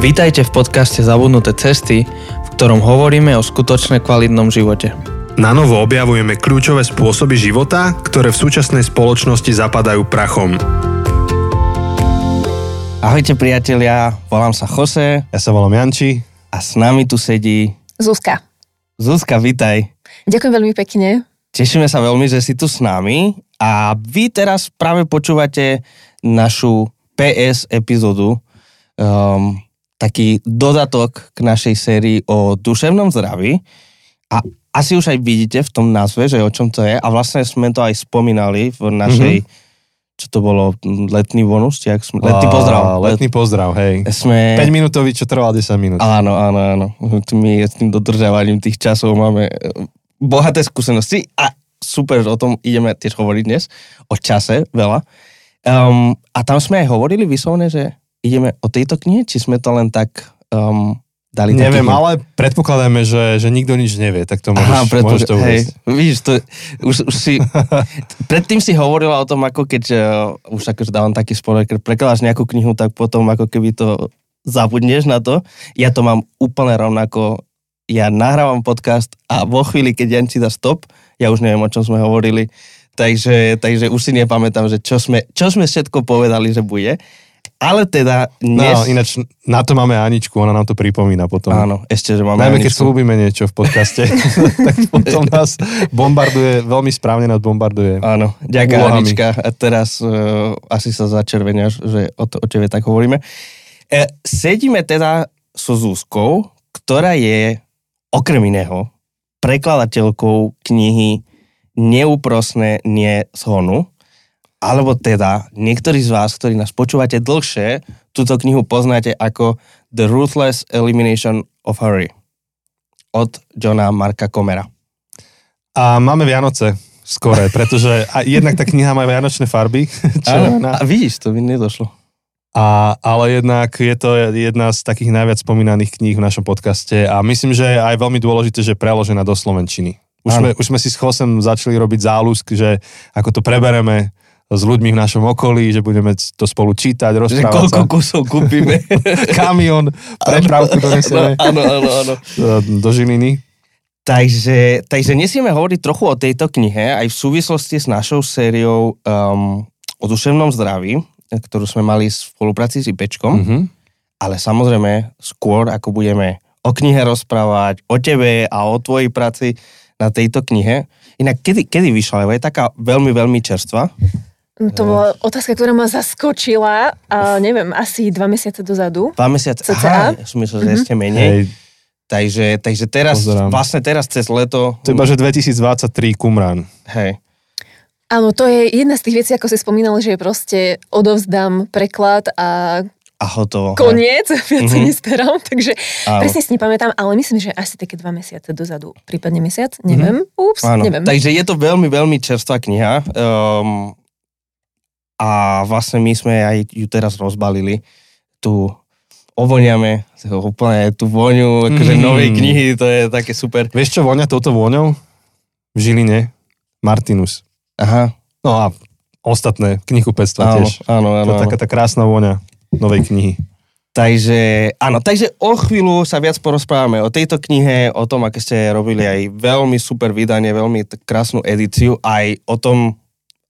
Vítajte v podcaste Zabudnuté cesty, v ktorom hovoríme o skutočne kvalitnom živote. Na novo objavujeme kľúčové spôsoby života, ktoré v súčasnej spoločnosti zapadajú prachom. Ahojte priatelia, volám sa Jose Ja sa volám Janči. a s nami tu sedí Zuzka. Zuzka, vitaj. Ďakujem veľmi pekne. Tešíme sa veľmi, že si tu s nami a vy teraz práve počúvate našu PS epizódu, um, taký dodatok k našej sérii o duševnom zdraví a asi už aj vidíte v tom názve, že o čom to je a vlastne sme to aj spomínali v našej, mm-hmm. čo to bolo, letný bonus, či jak sme, letný pozdrav. Letný pozdrav, hej. Sme... 5 minútový, čo trval 10 minút. Áno, áno, áno. My s tým dodržiavaním tých časov máme e, bohaté skúsenosti a super, o tom ideme tiež hovoriť dnes, o čase veľa. Um, a tam sme aj hovorili vyslovene, že ideme o tejto knihe, či sme to len tak um, dali Neviem, taký... ale predpokladajme, že, že nikto nič nevie, tak to môžeš, Aha, preto, môžeš to hej, vidíš, to, už, už si, predtým si hovorila o tom, ako keď, uh, už akože dávam taký spoiler, keď prekladáš nejakú knihu, tak potom ako keby to zabudneš na to. Ja to mám úplne rovnako, ja nahrávam podcast a vo chvíli, keď Janči dá stop, ja už neviem, o čom sme hovorili, takže, takže už si nepamätám, že čo sme, čo sme všetko povedali, že bude. Ale teda dnes... No, ináč na to máme Aničku, ona nám to pripomína potom. Áno, ešte, že máme... Najmä keď Aničku. slúbime niečo v podcaste, tak potom nás bombarduje, veľmi správne nás bombarduje. Áno, ďakujem úlohami. Anička. A teraz uh, asi sa začerveniaš, že o, to, o tebe tak hovoríme. E, sedíme teda so Zúskou, ktorá je okrem iného prekladateľkou knihy Neúprosné nie z Honu. Alebo teda niektorí z vás, ktorí nás počúvate dlhšie, túto knihu poznáte ako The Ruthless Elimination of Hurry od Johna Marka Comera. A máme Vianoce skore, pretože a jednak tá kniha má vianočné farby, červená, a vidíš, to by nedošlo. a, ale jednak je to jedna z takých najviac spomínaných kníh v našom podcaste a myslím, že je aj veľmi dôležité, že je preložená do Slovenčiny. Už sme, už sme si s Chosem začali robiť záľusk, že ako to prebereme s ľuďmi v našom okolí, že budeme to spolu čítať, Že rozprávať koľko sa. kusov kúpime. Kamión, prepravku donesieme Áno, áno, áno. do Žiliny. Takže, takže nesieme hovoriť trochu o tejto knihe, aj v súvislosti s našou sériou um, o duševnom zdraví, ktorú sme mali v spolupráci s IPčkom, Mhm. ale samozrejme skôr, ako budeme o knihe rozprávať, o tebe a o tvojej práci na tejto knihe. Inak, kedy, kedy vyšla? Lebo je taká veľmi, veľmi čerstvá. To bola otázka, ktorá ma zaskočila. A neviem, asi dva mesiace dozadu. Dva mesiace. CCA. Aha, som myslel, že ešte menej. Hej, Takže, takže teraz, Pozerám. vlastne teraz cez leto, to je iba, že 2023 Kumran. hej, Áno, to je jedna z tých vecí, ako si spomínal, že proste odovzdám preklad a a hotovo. koniec, viac sa Mhm. nestarám, takže Áno. presne si nepamätám, ale myslím, že asi také dva mesiace dozadu, prípadne mesiac, neviem, ups, Áno, neviem. takže je to veľmi, veľmi čerstvá kniha um, a vlastne my sme aj ju teraz rozbalili. Tu ovoniame úplne tú voňu akože Mm. novej knihy, to je také super. Vieš čo vonia touto vôňou? V Žiline? Martinus. Aha, No a ostatné knihkupectva áno, tiež. áno, áno. To je áno. taká tá krásna vôňa novej knihy. Takže, áno, takže o chvíľu sa viac porozprávame o tejto knihe, o tom, aké ste robili aj veľmi super vydanie, veľmi krásnu edíciu, aj o tom,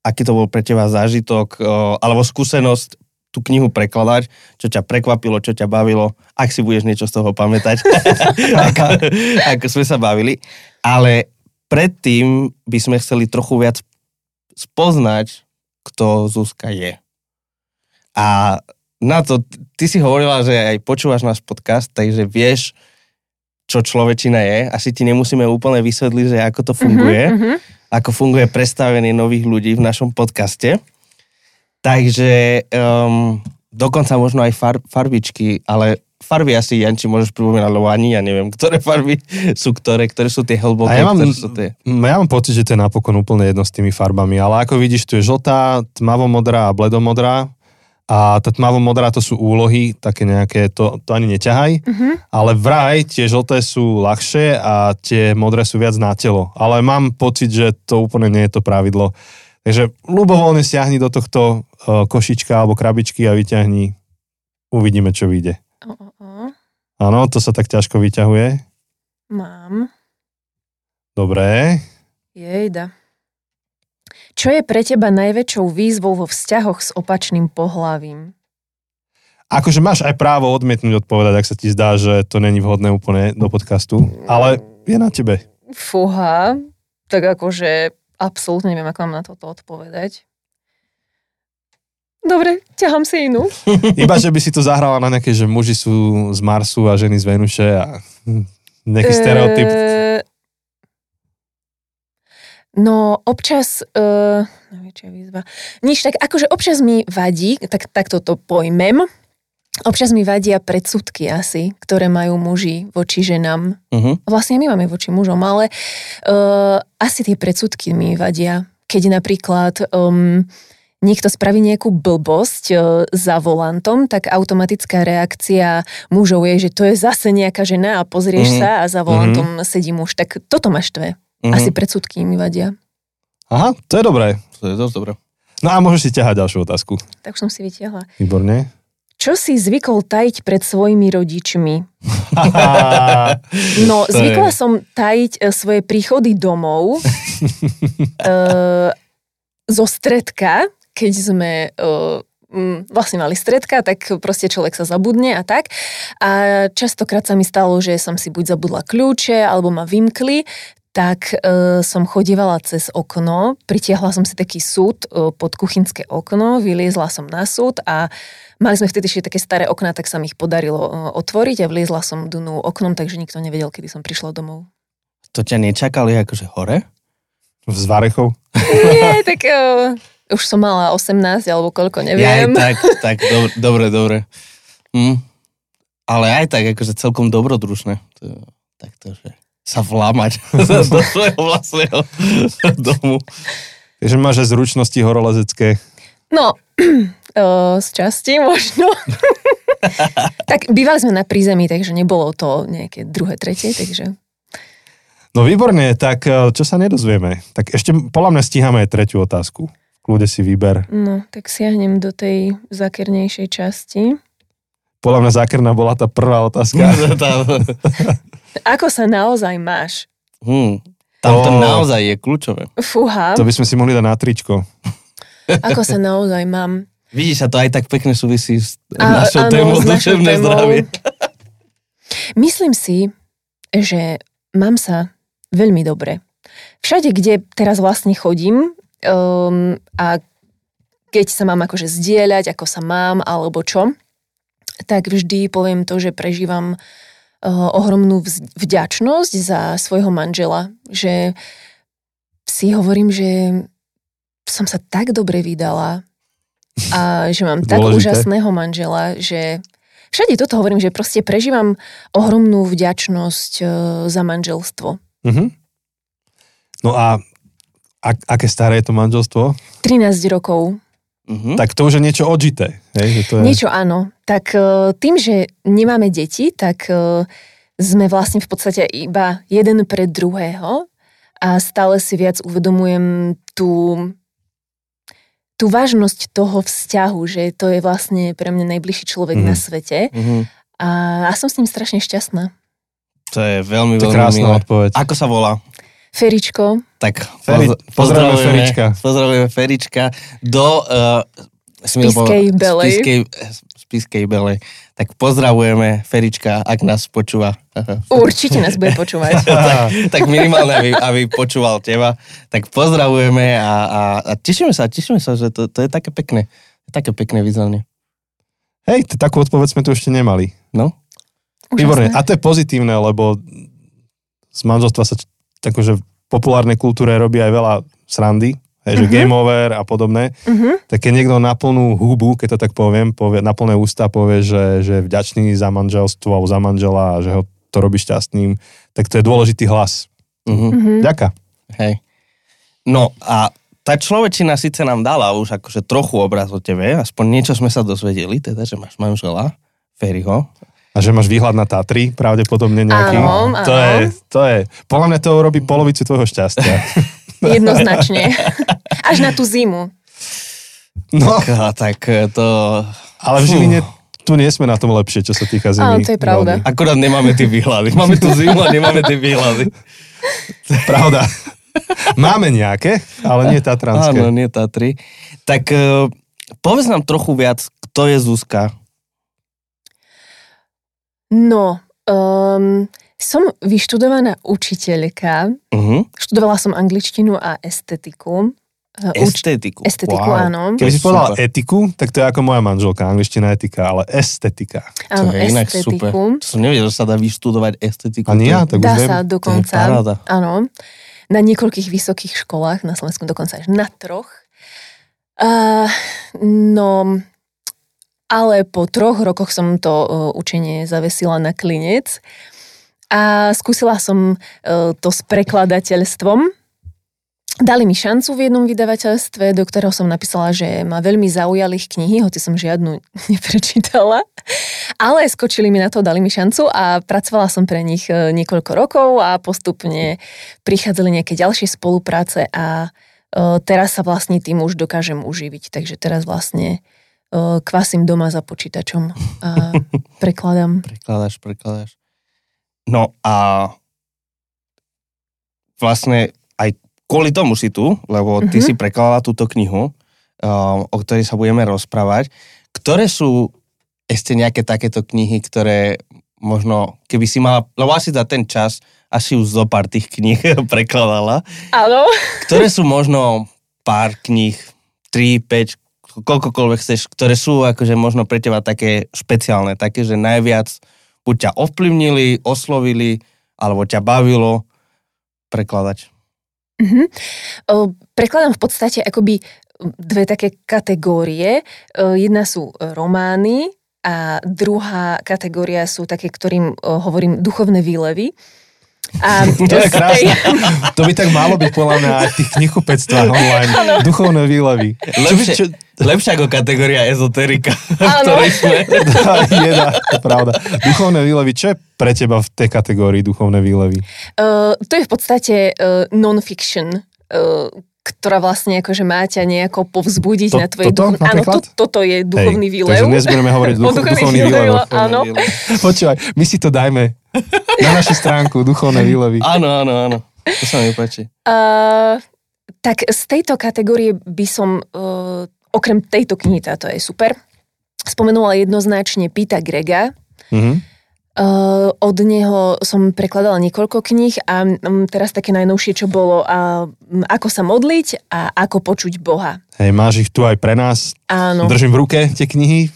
aký to bol pre teba zážitok, alebo skúsenosť tú knihu prekladať, čo ťa prekvapilo, čo ťa bavilo, ak si budeš niečo z toho pamätať, ako, ako sme sa bavili. Ale predtým by sme chceli trochu viac spoznať, kto Zuzka je. A na to, ty si hovorila, že aj počúvaš náš podcast, takže vieš, čo človečina je. Asi ti nemusíme úplne vysvetliť, že ako to funguje, Mhm, mhm. Ako funguje predstavenie nových ľudí v našom podcaste. Takže um, dokonca možno aj far, farbičky, ale farby asi, Janči, môžeš pripomínať, lebo ani ja neviem, ktoré farby sú ktoré, ktoré sú tie hlboké, A ja mám, ktoré sú tie... ja mám pocit, že to je napokon úplne jedno s tými farbami, ale ako vidíš, tu je žltá, tmavomodrá a bledomodrá. A tá tmavomodrá to sú úlohy, také nejaké, to, to ani neťahaj, Mhm. ale vraj tie žlté sú ľahšie a tie modré sú viac na telo. Ale mám pocit, že to úplne nie je to pravidlo. Takže ľubovoľne stiahni do tohto uh, košička alebo krabičky a vyťahni. Uvidíme, čo vyjde. Áno, to sa tak ťažko vyťahuje. Mám. Dobre. Jejda. Čo je pre teba najväčšou výzvou vo vzťahoch s opačným pohlavím? Akože máš aj právo odmietnúť odpovedať, ak sa ti zdá, že to není vhodné úplne do podcastu, ale je na tebe. Fúha, tak akože absolútne neviem, ako mám na toto odpovedať. Dobre, ťahám si inú. Iba, že by si to zahrala na nejaké, že muži sú z Marsu a ženy z Venuše a nejaký stereotyp. No, občas... Uh, najväčšia výzva. Nič, tak akože občas mi vadí, tak, tak toto pojmem, občas mi vadia predsudky asi, ktoré majú muži voči ženám. Uh-huh. Vlastne my máme voči mužom, ale uh, asi tie predsudky mi vadia. Keď napríklad um, niekto spraví nejakú blbosť uh, za volantom, tak automatická reakcia mužov je, že to je zase nejaká žena a pozrieš Mhm. sa a za volantom sedí muž. Tak toto ma štve. Mhm. Asi predsudky mi vadia. Aha, to je dobré. To je dosť dobré. No a môžeš si ťahať ďalšiu otázku. Tak už som si vytiahla. Výborne. Čo si zvykol tajiť pred svojimi rodičmi? No, zvykla som tajiť e, svoje príchody domov e, zo stredka, keď sme e, vlastne mali stredka, tak proste človek sa zabudne a tak. A častokrát sa mi stalo, že som si buď zabudla kľúče, alebo ma vymkli, tak e, som chodievala cez okno, pritiahla som si taký súd e, pod kuchynské okno, vyliezla som na súd a mali sme vtedy ešte také staré okná, tak sa mi ich podarilo e, otvoriť a vliezla som dnu oknom, takže nikto nevedel, kedy som prišla domov. To ťa nečakali akože hore? Z Varechov. Nie, tak uh, už som mala 18 alebo koľko, Ja neviem. tak, tak, dobre, dobre, dobre. Hm. Ale aj tak, akože celkom dobrodružné. To, tak to, že sa vlamať do svojho vlastného domu. Takže máš aj zručnosti horolezecké. No, uh, z časti možno. tak bývali sme na prízemí, takže nebolo to nejaké druhé, tretie, takže... No výborne, tak eh, čo sa nedozvieme? Tak ešte podľa mňa stíhame aj tretiu otázku. Kľude si vyber. No, tak siahnem do tej zákernejšej časti. Podľa mňa zákerná bola tá prvá otázka. Tá- Ako sa naozaj máš? hm. Tam to naozaj je kľúčové. Fúha, To by sme si mohli dať na tričko. ako sa naozaj mám. Vidíš, a to aj tak pekne súvisí s A- našou áno, témou duševné zdravie. Myslím si, že mám sa veľmi dobre. Všade, kde teraz vlastne chodím um, a keď sa mám akože zdieľať, ako sa mám alebo čo, tak vždy poviem to, že prežívam uh, ohromnú vďačnosť za svojho manžela, že si hovorím, že som sa tak dobre vydala a že mám tak Dôležité. úžasného manžela, že všade toto hovorím, že proste prežívam ohromnú vďačnosť uh, za manželstvo. Mhm. No a, a aké staré je to manželstvo? 13 rokov. Mhm. Tak to už je niečo odžité. Hej, že to je... Niečo áno. Tak uh, tým, že nemáme deti, tak uh, sme vlastne v podstate iba jeden pre druhého a stále si viac uvedomujem tú, tú vážnosť toho vzťahu, že to je vlastne pre mňa najbližší človek Mhm. na svete Mhm. a, a som s ním strašne šťastná. To je veľmi, To veľmi krásna milé. odpoveď. Ako sa volá? Feričko, Tak Feri- poz- pozdravujeme Ferička. Pozdravujeme Ferička do uh, Spiskej Belej. Spiskej, Spiskej Belej. Tak pozdravujeme Ferička, ak nás počúva. určite nás bude počúvať. tak, tak minimálne, aby, aby počúval teba. Tak pozdravujeme a, a, a tešíme sa, tešíme sa, že to, to je také pekné. Také pekné vyznanie. Hej, t- takú odpoveď sme tu ešte nemali. No? Výborne. A to je pozitívne, lebo z manželstva sa akože v populárnej kultúre robí aj veľa srandy, hej, že Mhm. game over a podobné. Mhm. Tak keď niekto na plnú hubu, keď to tak poviem, povie, na plné ústa povie, že, že je vďačný za manželstvo alebo za manžela a že ho to robí šťastným, tak to je dôležitý hlas. Mhm. Mhm. Ďaká. Hej. No a tá človečina síce nám dala už akože trochu obraz o tebe, aspoň niečo sme sa dozvedeli, teda, že máš manžela, Feriho. A že máš výhľad na Tatry, pravdepodobne nejaký. Áno, To áno. je, to je, podľa mňa to robí polovicu tvojho šťastia. Jednoznačne. Až na tú zimu. No, A tak e, to... ale v. Žiline to tu nie sme na tom lepšie, čo sa týka zimy. Áno, to je pravda. Veľmi. Akurát nemáme tie výhľady. Máme tu zimu a nemáme tie výhľady. Pravda. Máme nejaké, ale nie tatranské. Áno, nie Tatry. Tak uh, povedz nám trochu viac, kto je Zuzka. No, um, som vyštudovaná učiteľka. Uh-huh. Študovala som angličtinu a estetiku. Uh, Estetiku. estetiku, Wow. áno. Keby si povedala super. etiku, tak to je ako moja manželka, angličtina etika, ale estetika. Áno, to je inak super. estetiku. To som nevedel, že sa dá vyštudovať estetiku. Ani ja, tak už Dá viem. sa To je dokonca. Áno. Na niekoľkých vysokých školách, na Slovensku dokonca až na troch. Uh, no, ale po troch rokoch som to uh, učenie zavesila na klinec a skúsila som uh, to s prekladateľstvom. Dali mi šancu v jednom vydavateľstve, do ktorého som napísala, že ma veľmi zaujali ich knihy, hoci som žiadnu neprečítala. Ale skočili mi na to, dali mi šancu a pracovala som pre nich e, niekoľko rokov a postupne prichádzali nejaké ďalšie spolupráce a e, teraz sa vlastne tým už dokážem uživiť. Takže teraz vlastne e, kvasím doma za počítačom a prekladám. Prekladáš, prekladáš. No a vlastne aj kvôli tomu si tu, lebo ty Mhm. si prekladala túto knihu, um, o ktorej sa budeme rozprávať. Ktoré sú ešte nejaké takéto knihy, ktoré možno, keby si mala, lebo asi za ten čas asi už zo pár tých kníh prekladala, Áno. ktoré sú možno pár kníh, 3, 5, koľkokoľvek chceš, ktoré sú akože možno pre teba také špeciálne, také, že najviac buď ťa ovplyvnili, oslovili, alebo ťa bavilo prekladať. Mhm. O, Prekladám v podstate akoby dve také kategórie. O, Jedna sú romány a druhá kategória sú také, ktorým o, hovorím duchovné výlevy. A To je krásne. To by tak malo byť podľa mňa aj v tých knihkupectvách online. Duchovné výlevy. Čo by, Lepšie, čo, lepšia ako kategória ezoterika, v ktorej sme. je, dá, to pravda. Duchovné výlevy, čo je pre teba v tej kategórii duchovné výlevy? Uh, to je v podstate uh, non-fiction, uh, ktorá vlastne akože má ťa nejako povzbudiť To- na tvojej toto duchovnej... Áno, to, toto je duchovný Hej, výlev. Takže dnes budeme hovoriť O duch, duchovných duchovný výlev. výlevoch. Áno. Počúvaj, my si to dajme na našu stránku, duchovné výlevy. Áno, áno, áno. To sa mi páči. Uh, tak z tejto kategórie by som, uh, okrem tejto knihy, táto je super, spomenula jednoznačne Pita Grega. Mhm. Uh, od neho som prekladala niekoľko kníh a um, teraz také najnovšie, čo bolo uh, Ako sa modliť a Ako počuť Boha. Hej, máš ich tu aj pre nás. Áno, Držím v ruke tie knihy.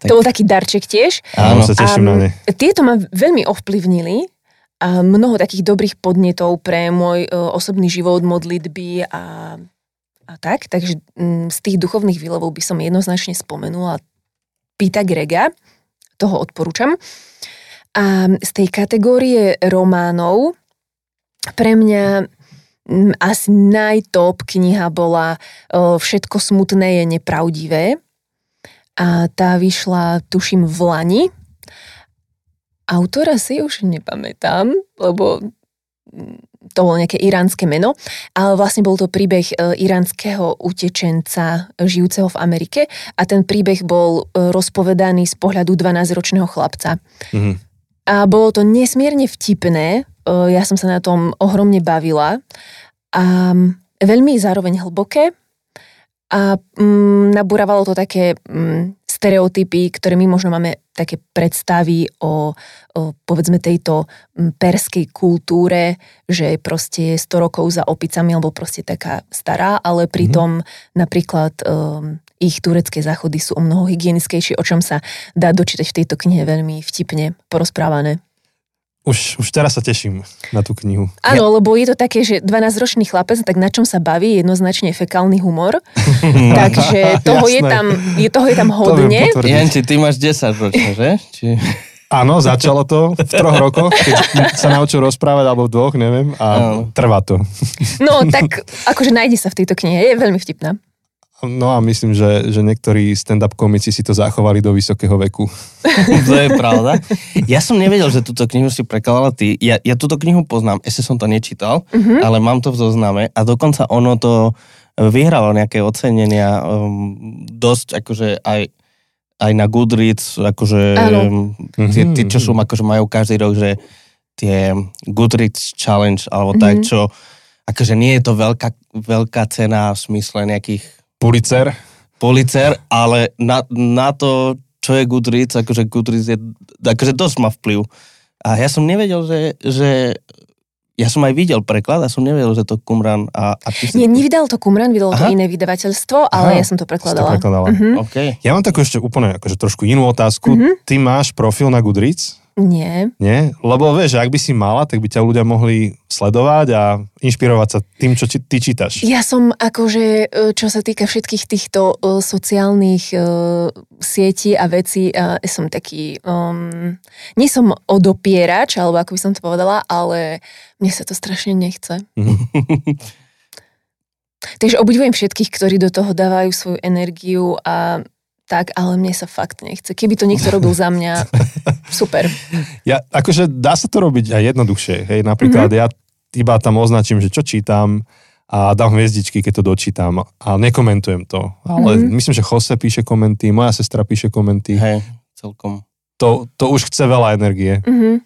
to bol taký darček tiež. Áno, sa teším na ne. Tieto ma veľmi ovplyvnili a mnoho takých dobrých podnetov pre môj e, osobný život, modlitby a, a tak. Takže mm, z tých duchovných výlovov by som jednoznačne spomenula Pita Grega, toho odporúčam. A z tej kategórie románov pre mňa mm, asi najtop kniha bola Všetko smutné je nepravdivé. A tá vyšla, tuším, v Lani. Autora si už nepamätám, lebo mm, to bolo nejaké iránske meno, ale vlastne bol to príbeh e, iránskeho utečenca žijúceho v Amerike. A ten príbeh bol e, rozpovedaný z pohľadu 12-ročného chlapca. Mhm. A bolo to nesmierne vtipné, e, ja som sa na tom ohromne bavila. A veľmi zároveň hlboké. A mm, to také mm, stereotypy, ktoré my možno máme také predstavy o, o povedzme tejto perskej kultúre, že proste je 100 rokov za opicami alebo proste taká stará, ale pritom napríklad um, ich turecké záchody sú o mnoho hygienickejšie, o čom sa dá dočítať v tejto knihe veľmi vtipne porozprávané. Už, už teraz sa teším na tú knihu. Áno, lebo je to také, že 12-ročný chlapec, tak na čom sa baví, jednoznačne fekálny humor. Takže toho je, tam, je, toho je tam To hodne. potvrdiť. Janči, ty máš 10 ročne, že? Či... Áno, začalo to v troch rokoch, keď sa naučil rozprávať, alebo v dvoch, neviem, a Áno. trvá to. No tak akože nájde sa v tejto knihe, je veľmi vtipná. No a myslím, že, že niektorí stand-up komici si to zachovali do vysokého veku. to je pravda. Ja som nevedel, že túto knihu si prekladala ty. Ja, ja túto knihu poznám, ešte som to nečítal, Mhm. ale mám to v zozname a dokonca ono to vyhralo nejaké ocenenia, um, dosť akože aj aj na Goodreads, akože Áno. tie, tie, čo Mhm. sú, akože majú každý rok, že tie Goodreads Challenge, alebo tak, Mhm. čo akože nie je to veľká, veľká cena v smysle nejakých Pulitzer. policer, ale na, na to, čo je Goodreads, akože Goodreads je, akože dosť má vplyv. A ja som nevedel, že, že ja som aj videl preklad a som nevedel, že to Kumran a, a ty si... Nie, nevydal to Kumran, vydalo to iné vydavateľstvo, ale Aha, ja som to Si to prekladala. prekladala. Mhm. OK. Ja mám takú ešte úplne akože trošku inú otázku. Mhm. Ty máš profil na Goodreads? Nie. Nie? Lebo vieš, ak by si mala, tak by ťa ľudia mohli sledovať a inšpirovať sa tým, čo či, ty čítaš. Ja som akože, e, čo sa týka všetkých týchto e, sociálnych e, sietí a vecí, e, som taký, um, nie som odopierač, alebo ako by som to povedala, ale mne sa to strašne nechce. Mhm. Takže obdivujem všetkých, ktorí do toho dávajú svoju energiu a tak, ale mne sa fakt nechce. Keby to niekto robil za mňa, super. Ja, akože dá sa to robiť aj jednoduchšie. Hej, napríklad Mhm. ja iba tam označím, že čo čítam a dám hviezdičky, keď to dočítam a nekomentujem to. Ale Mhm. myslím, že Jose píše komenty, moja sestra píše komenty. Hej, celkom. To, to už chce veľa energie. Mhm.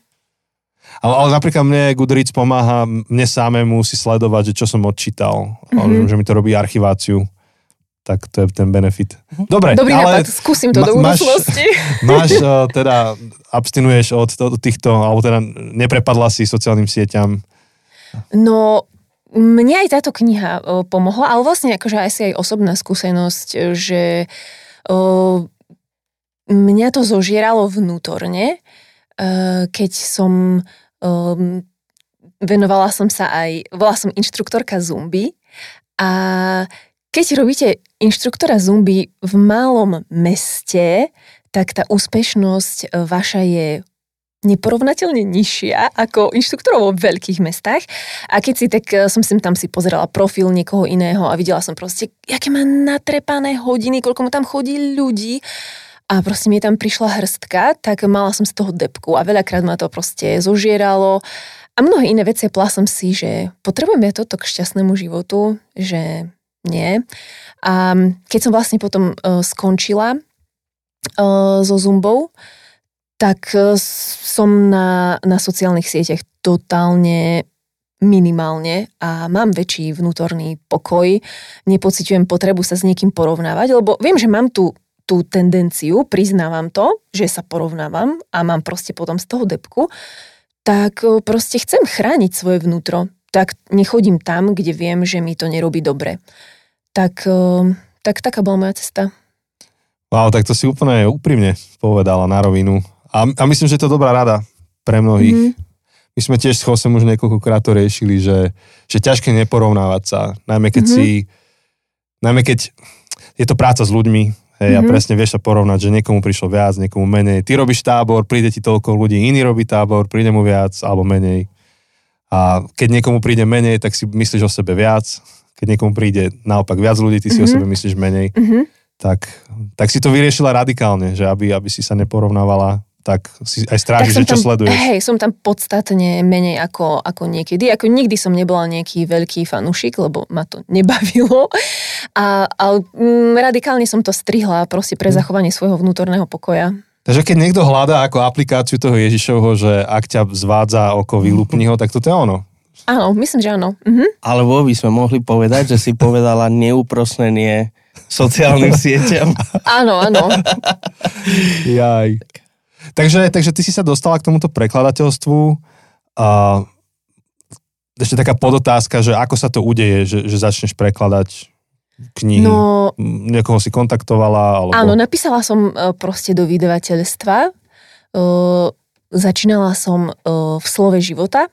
Ale, ale napríklad mne Goodreads pomáha mne samému si sledovať, že čo som odčítal. Mhm. Že mi to robí archiváciu. Tak to je ten benefit. Dobre, Dobrý ale nápad, skúsim to ma- do máš- budúcnosti. máš uh, teda, abstinuješ od, od týchto, alebo teda neprepadla si sociálnym sieťam. No, mne aj táto kniha o, pomohla, ale vlastne akože asi aj osobná skúsenosť, že o, mňa to zožieralo vnútorne, keď som o, venovala som sa aj, bola som inštruktorka zumby a keď robíte inštruktora zumby v malom meste, tak tá úspešnosť e, vaša je neporovnateľne nižšia ako inštruktorov vo veľkých mestách. A keď si tak e, som sem tam si pozerala profil niekoho iného a videla som proste, aké má natrepané hodiny, koľko mu tam chodí ľudí a proste mi tam prišla hrstka, tak mala som z toho depku a veľakrát ma to proste zožieralo a mnohé iné veci. Plá som si, že potrebujem ja toto k šťastnému životu, že nie. A keď som vlastne potom uh, skončila uh, so Zumbou, tak uh, som na, na sociálnych sieťach totálne minimálne a mám väčší vnútorný pokoj, nepociťujem potrebu sa s niekým porovnávať, lebo viem, že mám tú, tú tendenciu, priznávam to, že sa porovnávam a mám proste potom z toho depku, tak proste chcem chrániť svoje vnútro. Tak nechodím tam, kde viem, že mi to nerobí dobre. Tak, uh, tak taká bola moja cesta. Wow, tak to si úplne úprimne povedala na rovinu. A, a myslím, že to je dobrá rada pre mnohých. Mhm. My sme tiež s Chosem už niekoľkokrát to riešili, že, že ťažké neporovnávať sa, najmä keď Mhm. si, najmä keď je to práca s ľuďmi, hej, a Mhm. presne vieš sa porovnať, že niekomu prišlo viac, niekomu menej. Ty robíš tábor, príde ti toľko ľudí, iný robí tábor, príde mu viac alebo menej. A keď niekomu príde menej, tak si myslíš o sebe viac. Keď niekomu príde naopak viac ľudí, ty si o Mhm. sebe myslíš menej. Mhm. Tak, tak si to vyriešila radikálne, že aby, aby si sa neporovnávala, tak si aj strážiš, že čo tam, sleduješ. hej, som tam podstatne menej ako, ako niekedy. Ako nikdy som nebola nejaký veľký fanúšik, lebo ma to nebavilo. A, ale mm, radikálne som to strihla proste pre Mhm. zachovanie svojho vnútorného pokoja. Takže keď niekto hľadá ako aplikáciu toho Ježišovho, že ak ťa zvádza oko, vylúpni ho, tak toto je ono. Áno, myslím, že áno. Mhm. Alebo by sme mohli povedať, že si povedala neúprosnenie sociálnym sieťam. Áno, áno. Jaj. Takže, takže ty si sa dostala k tomuto prekladateľstvu a ešte taká podotázka, že ako sa to udeje, že, že začneš prekladať knihy. No, Niekoho si kontaktovala? Alebo... áno, napísala som e, proste do vydavateľstva. E, Začínala som e, v slove života.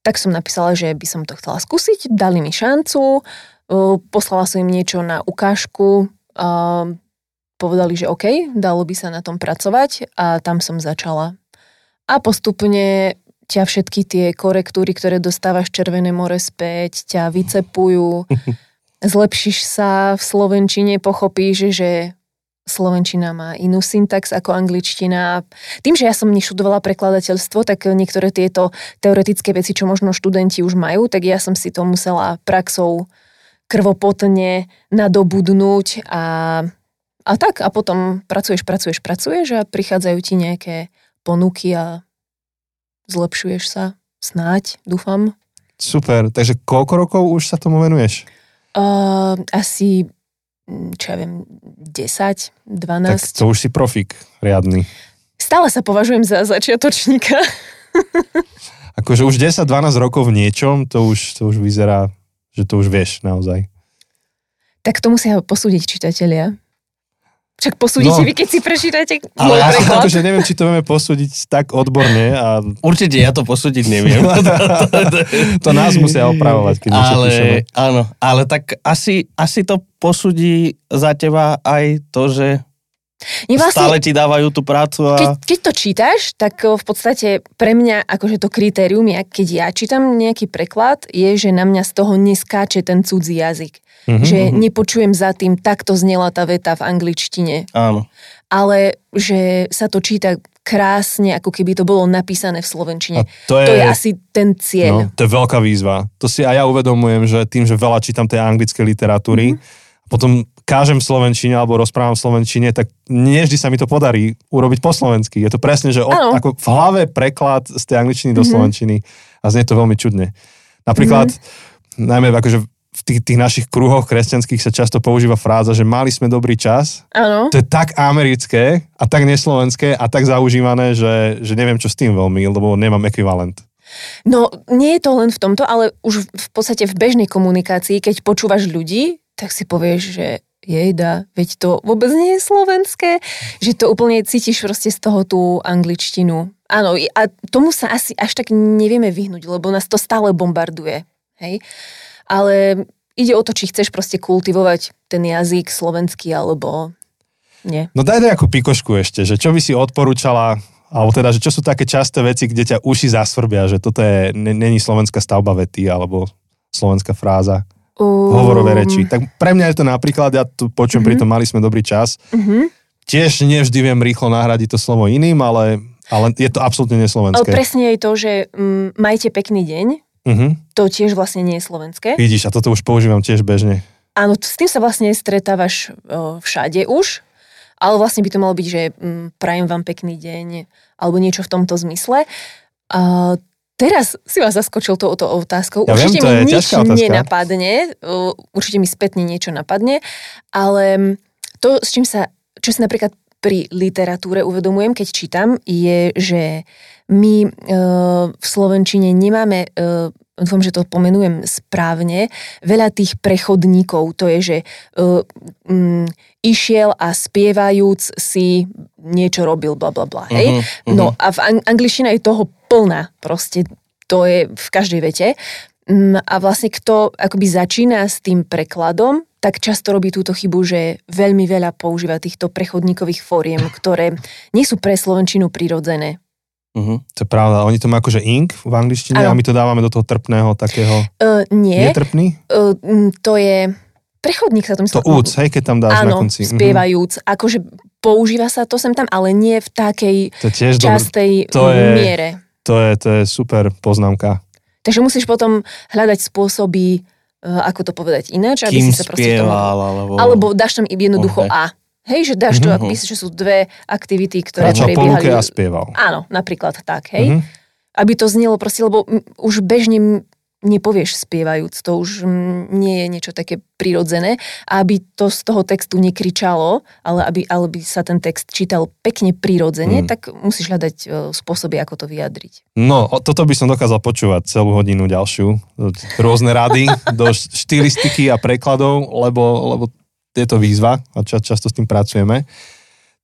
Tak som napísala, že by som to chcela skúsiť. Dali mi šancu. Poslala som im niečo na ukážku. Povedali, že OK, dalo by sa na tom pracovať a tam som začala. A postupne ťa všetky tie korektúry, ktoré dostávaš Červené more späť, ťa vycepujú, zlepšíš sa v slovenčine, pochopíš, že slovenčina má inú syntax ako angličtina. Tým, že ja som neštudovala prekladateľstvo, tak niektoré tieto teoretické veci, čo možno študenti už majú, tak ja som si to musela praxou krvopotne nadobudnúť a A tak, a potom pracuješ, pracuješ, pracuješ a prichádzajú ti nejaké ponuky a zlepšuješ sa. Snáď, dúfam. Super, takže koľko rokov už sa tomu venuješ? Uh, asi, mm, čo ja viem, 10, 12. Tak to už si profík riadny. Stále sa považujem za začiatočníka. Akože už 10-12 rokov v niečom, to už, to už vyzerá, že to už vieš naozaj. Tak to musia posúdiť čitatelia. Však posúdite No. vy, keď si prečítate Ale môj ja preklad. akože neviem, či to vieme posúdiť tak odborne a Určite ja to posúdiť neviem. to nás musia opravovať, keď ale, áno, ale tak asi, asi to posúdi za teba aj to, že Nie, vlastne, stále ti dávajú tú prácu a... keď, keď to čítaš, tak v podstate pre mňa akože to kritérium, keď ja čítam nejaký preklad, je, že na mňa z toho neskáče ten cudzí jazyk. Mhm. Že nepočujem za tým, takto znela tá veta v angličtine. Áno. Ale že sa to číta krásne, ako keby to bolo napísané v slovenčine. A to je, To je asi ten no, cieľ. to je veľká výzva. To si aj ja uvedomujem, že tým, že veľa čítam tej anglické literatúry, Mhm. potom kážem v slovenčine alebo rozprávam v slovenčine, tak nie vždy sa mi to podarí urobiť po slovensky. Je to presne, že od, ako v hlave preklad z tej angličtiny do Mhm. slovenčiny a znie to veľmi čudne. Napríklad, Mhm. najmä akože v tých, tých našich kruhoch kresťanských sa často používa fráza, že mali sme dobrý čas. Áno. To je tak americké a tak neslovenské a tak zaužívané, že, že neviem čo s tým veľmi, lebo nemám ekvivalent. No, nie je to len v tomto, ale už v podstate v bežnej komunikácii, keď počúvaš ľudí, tak si povieš, že jejda, veď to vôbec nie je slovenské, že to úplne cítiš proste z toho tú angličtinu. Áno, a tomu sa asi až tak nevieme vyhnúť, lebo nás to stále bombarduje. Hej? Ale ide o to, či chceš proste kultivovať ten jazyk slovenský, alebo nie. No daj nejakú pikošku ešte, že čo by si odporúčala, alebo teda, že čo sú také časté veci, kde ťa uši zasvrbia, že toto je, n- není slovenská stavba vety, alebo slovenská fráza, hovorové reči. Tak pre mňa je to napríklad, ja tu počujem, pri tom mali sme dobrý čas, Mhm. tiež nevždy viem rýchlo nahradiť to slovo iným, ale, ale je to absolútne Ale neslovenské. presne je to, že mm, majte pekný deň, Mhm. to tiež vlastne nie je slovenské. Vidíš, a toto už používam tiež bežne. Áno, s tým sa vlastne stretávaš o, všade už, ale vlastne by to malo byť, že mm, prajem vám pekný deň, alebo niečo v tomto zmysle. A teraz si vás zaskočil touto otázkou. Ja viem, určite je mi nič nenapadne, určite mi spätne niečo napadne, ale mm, to, s čím sa, čo si napríklad pri literatúre uvedomujem, keď čítam, je, že my e, v Slovenčine nemáme, e, dúfam, že to pomenujem správne, veľa tých prechodníkov. To je, že e, mm, išiel a spievajúc si niečo robil, bla bla bla. Hej? Mhm, mhm. No a v ang- angličtina je toho plná, proste to je v každej vete. Mm, A vlastne kto akoby začína s tým prekladom, tak často robí túto chybu, že veľmi veľa používa týchto prechodníkových fóriem, ktoré nie sú pre Slovenčinu prirodzené. Mhm. To je pravda, oni to majú akože ink v angličtine Áno. a my to dávame do toho trpného takého, Uh, nie, nie trpný? uh, to je prechodník sa to myslí. To úc, hej, keď tam dáš na Áno, konci. Mhm. spievajúc. Akože používa sa to sem tam, ale nie v takej To tiež častej to je- miere. To je, to je super poznámka. Takže musíš potom hľadať spôsoby, ako to povedať ináč, aby Kým si sa proste tomu... alebo... Alebo dáš tam jednoducho Okay. A. Hej, že dáš to, Mhm. ako píseš, že sú dve aktivity, ktoré Kráčal prebiehali. a spieval. Áno, napríklad tak, hej. Mhm. Aby to znelo proste, lebo už bežne nepovieš spievajúc, to už nie je niečo také prirodzené. A aby to z toho textu nekričalo, ale aby, ale by sa ten text čítal pekne prirodzene, Mm. tak musíš hľadať e, spôsoby, ako to vyjadriť. No, toto by som dokázal počúvať celú hodinu ďalšiu. Rôzne rady do štilistiky a prekladov, lebo, lebo je to výzva a ča, často s tým pracujeme.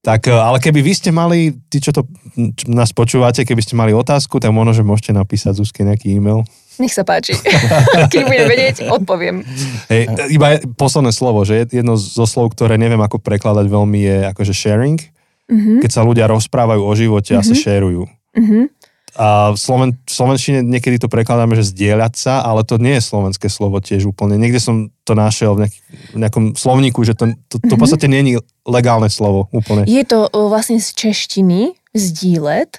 Tak, e, ale keby vy ste mali, tí, čo to čo nás počúvate, keby ste mali otázku, tak možno, že môžete napísať Zuzke nejaký e-mail. Nech sa páči. Keď budem vedieť, odpoviem. Hej, iba posledné slovo, že jed- jedno zo slov, ktoré neviem ako prekladať veľmi je akože sharing. Mhm, Keď sa ľudia rozprávajú o živote a sa Mhm. šerujú. mhm. A v, Sloven, v Slovenčine niekedy to prekladáme, že zdieľať sa, ale to nie je slovenské slovo tiež úplne. Niekde som to našiel v, nejaký, v nejakom slovníku, že to, to, to v Mhm. podstate nie je legálne slovo úplne. Je to o, vlastne z češtiny, zdílet.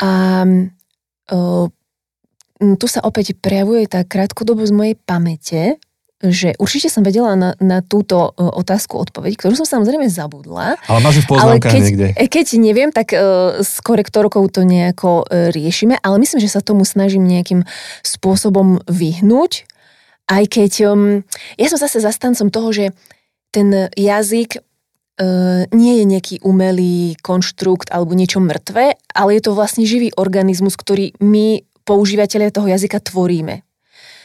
A o, tu sa opäť prejavuje tá krátkodobosť mojej pamäte, že určite som vedela na, na túto uh, otázku odpoveď, ktorú som samozrejme zabudla. Ale máš ju v poznámkach keď, niekde. Keď neviem, tak uh, s korektorkou to nejako uh, riešime, ale myslím, že sa tomu snažím nejakým spôsobom vyhnúť. Aj keď um, ja som zase zastancom toho, že ten jazyk uh, nie je nejaký umelý konštrukt alebo niečo mŕtve, ale je to vlastne živý organizmus, ktorý my, používateľe toho jazyka, tvoríme.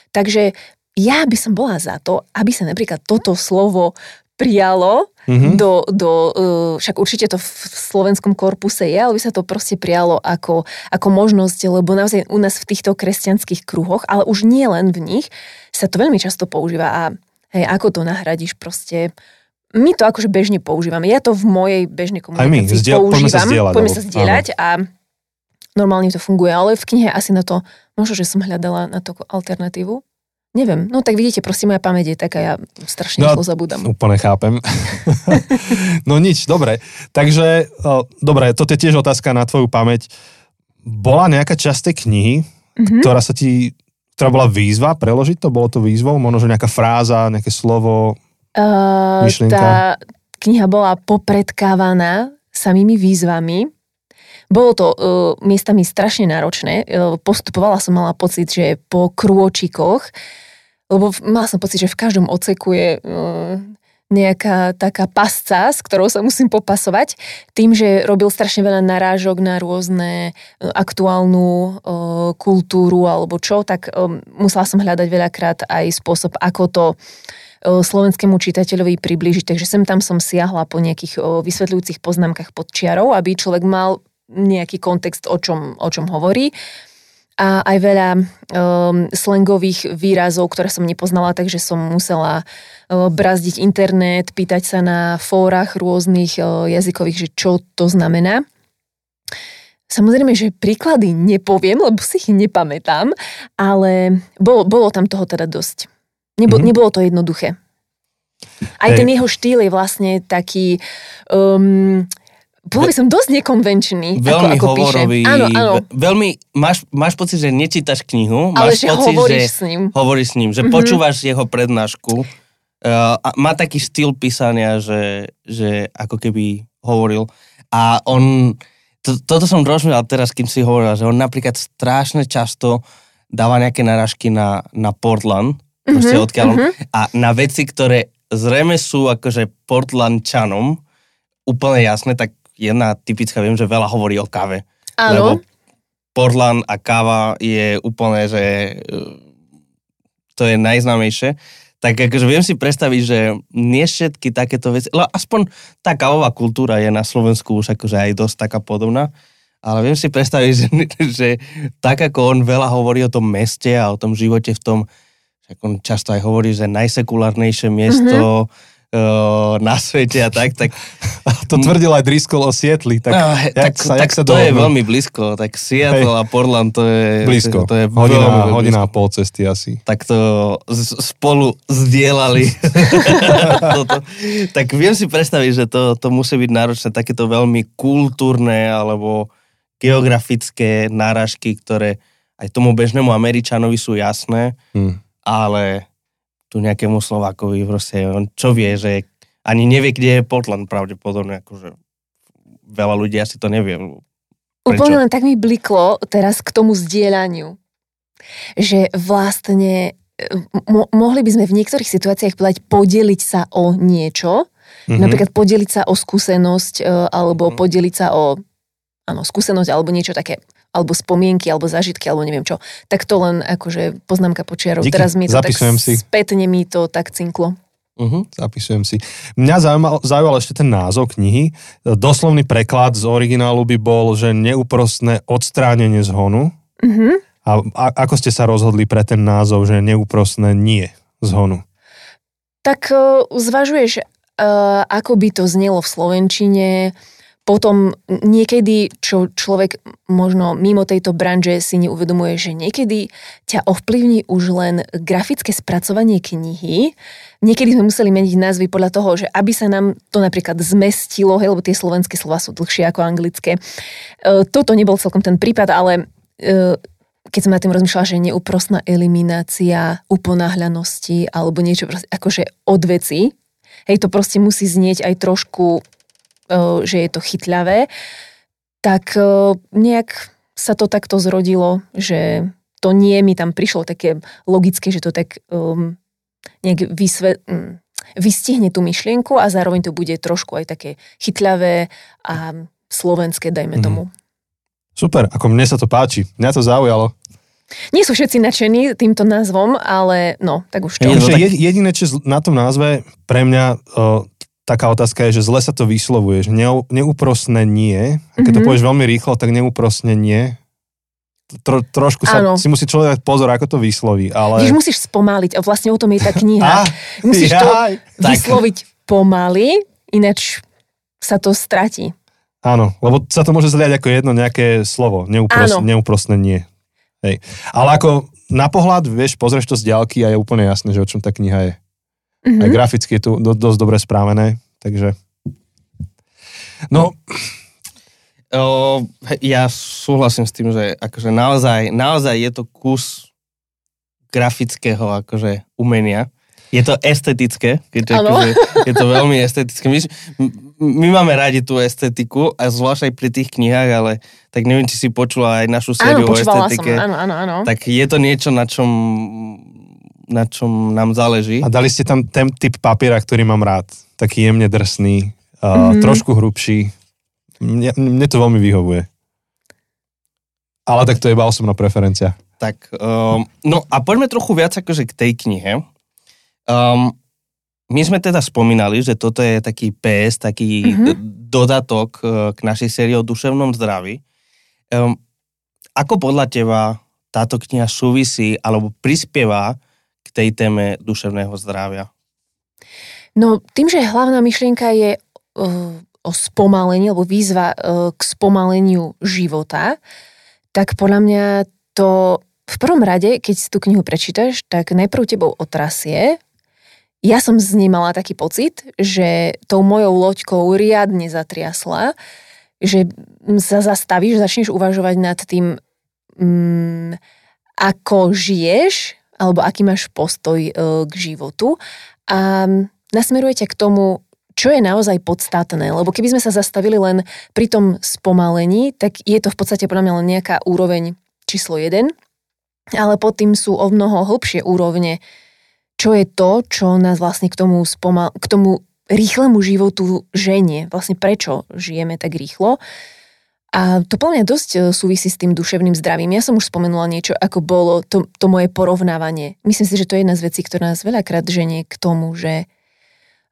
Takže ja by som bola za to, aby sa napríklad toto slovo prijalo mm-hmm. do, do uh, však určite to v slovenskom korpuse je, ale by sa to proste prijalo ako, ako možnosť, lebo naozaj u nás v týchto kresťanských kruhoch, ale už nie len v nich, sa to veľmi často používa a hej, ako to nahradíš proste my to akože bežne používame. Ja to v mojej bežnej komunikácii my, zdieľ, používam. Poďme sa zdieľať. Poďme sa zdieľať a normálne to funguje, ale v knihe asi na to, možno, že som hľadala na to alternatívu. Neviem, no tak vidíte, prosím, moja pamäť je taká, ja strašne no, zabudám. Úplne chápem. no nič, dobre. Takže, o, dobre, toto je tiež otázka na tvoju pamäť. Bola nejaká časť tej knihy, mm-hmm. ktorá sa ti, ktorá bola výzva preložiť to? Bolo to výzvou? Možno, že nejaká fráza, nejaké slovo, uh, myšlienka? Tá kniha bola popredkávaná samými výzvami, bolo to uh, miestami strašne náročné. Uh, postupovala som, mala pocit, že po krôčikoch, lebo mala som pocit, že v každom oceku je uh, nejaká taká pasca, s ktorou sa musím popasovať, tým, že robil strašne veľa narážok na rôzne aktuálnu kultúru alebo čo, tak musela som hľadať veľakrát aj spôsob, ako to slovenskému čitateľovi priblížiť. Takže sem tam som siahla po nejakých vysvetľujúcich poznámkach pod čiarou, aby človek mal nejaký kontext, o čom, o čom hovorí. A aj veľa um, slangových výrazov, ktoré som nepoznala, takže som musela uh, brazdiť internet, pýtať sa na fórach rôznych uh, jazykových, že čo to znamená. Samozrejme, že príklady nepoviem, lebo si ich nepamätám, ale bolo, bolo tam toho teda dosť. Nebo, mm-hmm. Nebolo to jednoduché. Aj ten jeho štýl je vlastne taký um, bol by som dosť nekonvenčný. Veľmi ako, ako hovorový. Áno, áno. Veľmi, máš, máš pocit, že nečítaš knihu. Ale máš že pocit, hovoríš že s ním. Hovoríš s ním, že mm-hmm. počúvaš jeho prednášku. Uh, a má taký štýl písania, že, že ako keby hovoril. A on, to, toto som rozmýšľal teraz, kým si hovoril, že on napríklad strašne často dáva nejaké narážky na, na Portland, mm-hmm, proste odkiaľ mm-hmm. a na veci, ktoré zrejme sú akože Portlandčanom, úplne jasné, tak jedna typická, viem, že veľa hovorí o káve. Áno. Lebo Portland a káva je úplne, že e, to je najznámejšie. Tak akože viem si predstaviť, že nie všetky takéto veci, ale aspoň tá kávová kultúra je na Slovensku už akože aj dosť taká podobná, ale viem si predstaviť, že, že tak ako on veľa hovorí o tom meste a o tom živote v tom, ako on často aj hovorí, že najsekulárnejšie miesto mm-hmm na svete a tak, tak... To tvrdil aj Driscoll o Sietli, tak, jak tak, sa, tak sa to je veľmi blízko, tak Seattle a Portland to je... Blízko, to je hodina, veľmi, hodina a pol cesty asi. Tak to spolu zdieľali. Toto. Tak viem si predstaviť, že to, to musí byť náročné, takéto veľmi kultúrne alebo geografické náražky, ktoré aj tomu bežnému Američanovi sú jasné, hmm. ale tu nejakému Slovákovi proste, on čo vie, že ani nevie, kde je Portland pravdepodobne, akože veľa ľudí asi to nevie. Prečo? Úplne len tak mi bliklo teraz k tomu zdieľaniu, že vlastne mo- mohli by sme v niektorých situáciách povedať podeliť sa o niečo, mm-hmm. napríklad podeliť sa o skúsenosť e, alebo mm-hmm. podeliť sa o áno, skúsenosť alebo niečo také alebo spomienky, alebo zažitky, alebo neviem čo. Tak to len akože poznámka počiarov. Díky, Teraz mi to tak si. spätne mi to tak cinklo. Uh-huh, zapisujem si. Mňa zaujímal, zaujímal ešte ten názov knihy. Doslovný preklad z originálu by bol, že neúprostné odstránenie zhonu. Uh-huh. A, a ako ste sa rozhodli pre ten názov, že neúprostné nie zhonu? Tak uh, zvažuješ, uh, ako by to znelo v Slovenčine, potom niekedy, čo človek možno mimo tejto branže si neuvedomuje, že niekedy ťa ovplyvní už len grafické spracovanie knihy. Niekedy sme museli meniť názvy podľa toho, že aby sa nám to napríklad zmestilo, hej, lebo tie slovenské slova sú dlhšie ako anglické. E, toto nebol celkom ten prípad, ale e, keď som na tým rozmýšľala, že neúprostná eliminácia uponáhľanosti alebo niečo proste, akože od veci, hej, to proste musí znieť aj trošku, že je to chytľavé, tak uh, nejak sa to takto zrodilo, že to nie mi tam prišlo také logické, že to tak um, nejak vysve, um, vystihne tú myšlienku a zároveň to bude trošku aj také chytľavé a slovenské, dajme mm. tomu. Super, ako mne sa to páči, mňa to zaujalo. Nie sú všetci nadšení týmto názvom, ale no, tak už to. Je, tak... Jediné, čo na tom názve pre mňa o, taká otázka je, že zle sa to vyslovuje, že neúprostné nie. A keď mm-hmm. to mhm. povieš veľmi rýchlo, tak neúprostne nie tro, trošku sa, si musí človek pozor, ako to vysloví. Ale... Víš, musíš spomaliť a vlastne o tom je tá kniha. ah, musíš jaj, to tak. vysloviť pomaly, ináč sa to stratí. Áno, lebo sa to môže zliať ako jedno nejaké slovo, neúprost, neúprostné nie. Hej. Ale ako na pohľad, vieš, pozrieš to z diaľky a je úplne jasné, že o čom tá kniha je. Mm-hmm. Aj graficky je tu do, dosť dobre správené, takže... No, O, ja súhlasím s tým, že akože naozaj, naozaj je to kus grafického akože umenia. Je to estetické, keďže akože, je to veľmi estetické. My, my máme radi tú estetiku, a zvlášť aj pri tých knihách, ale tak neviem, či si počula aj našu sériu áno, o estetike. Som, áno, áno, áno. Tak je to niečo, na čom, na čom nám záleží. A dali ste tam ten typ papiera, ktorý mám rád. Taký jemne drsný, uh, mm-hmm. trošku hrubší, mne, mne to veľmi vyhovuje. Ale tak to je iba osobná preferencia. Tak, um, no a poďme trochu viac akože k tej knihe. Um, my sme teda spomínali, že toto je taký PS, taký mm-hmm. dodatok uh, k našej sérii o duševnom zdraví. Um, ako podľa teba táto kniha súvisí alebo prispieva k tej téme duševného zdravia? No, tým, že hlavná myšlienka je uh, o spomalení, alebo výzva e, k spomaleniu života, tak podľa mňa to v prvom rade, keď si tú knihu prečítaš, tak najprv tebou otrasie. Ja som z nej mala taký pocit, že tou mojou loďkou riadne zatriasla, že sa zastavíš, začneš uvažovať nad tým, mm, ako žiješ, alebo aký máš postoj e, k životu. A nasmerujete k tomu, čo je naozaj podstatné, lebo keby sme sa zastavili len pri tom spomalení, tak je to v podstate podľa mňa len nejaká úroveň číslo 1, ale pod tým sú o mnoho hlbšie úrovne, čo je to, čo nás vlastne k tomu, spomal, k tomu rýchlemu životu ženie, vlastne prečo žijeme tak rýchlo. A to plne dosť e, súvisí s tým duševným zdravím. Ja som už spomenula niečo, ako bolo to, to moje porovnávanie. Myslím si, že to je jedna z vecí, ktorá nás veľakrát ženie k tomu, že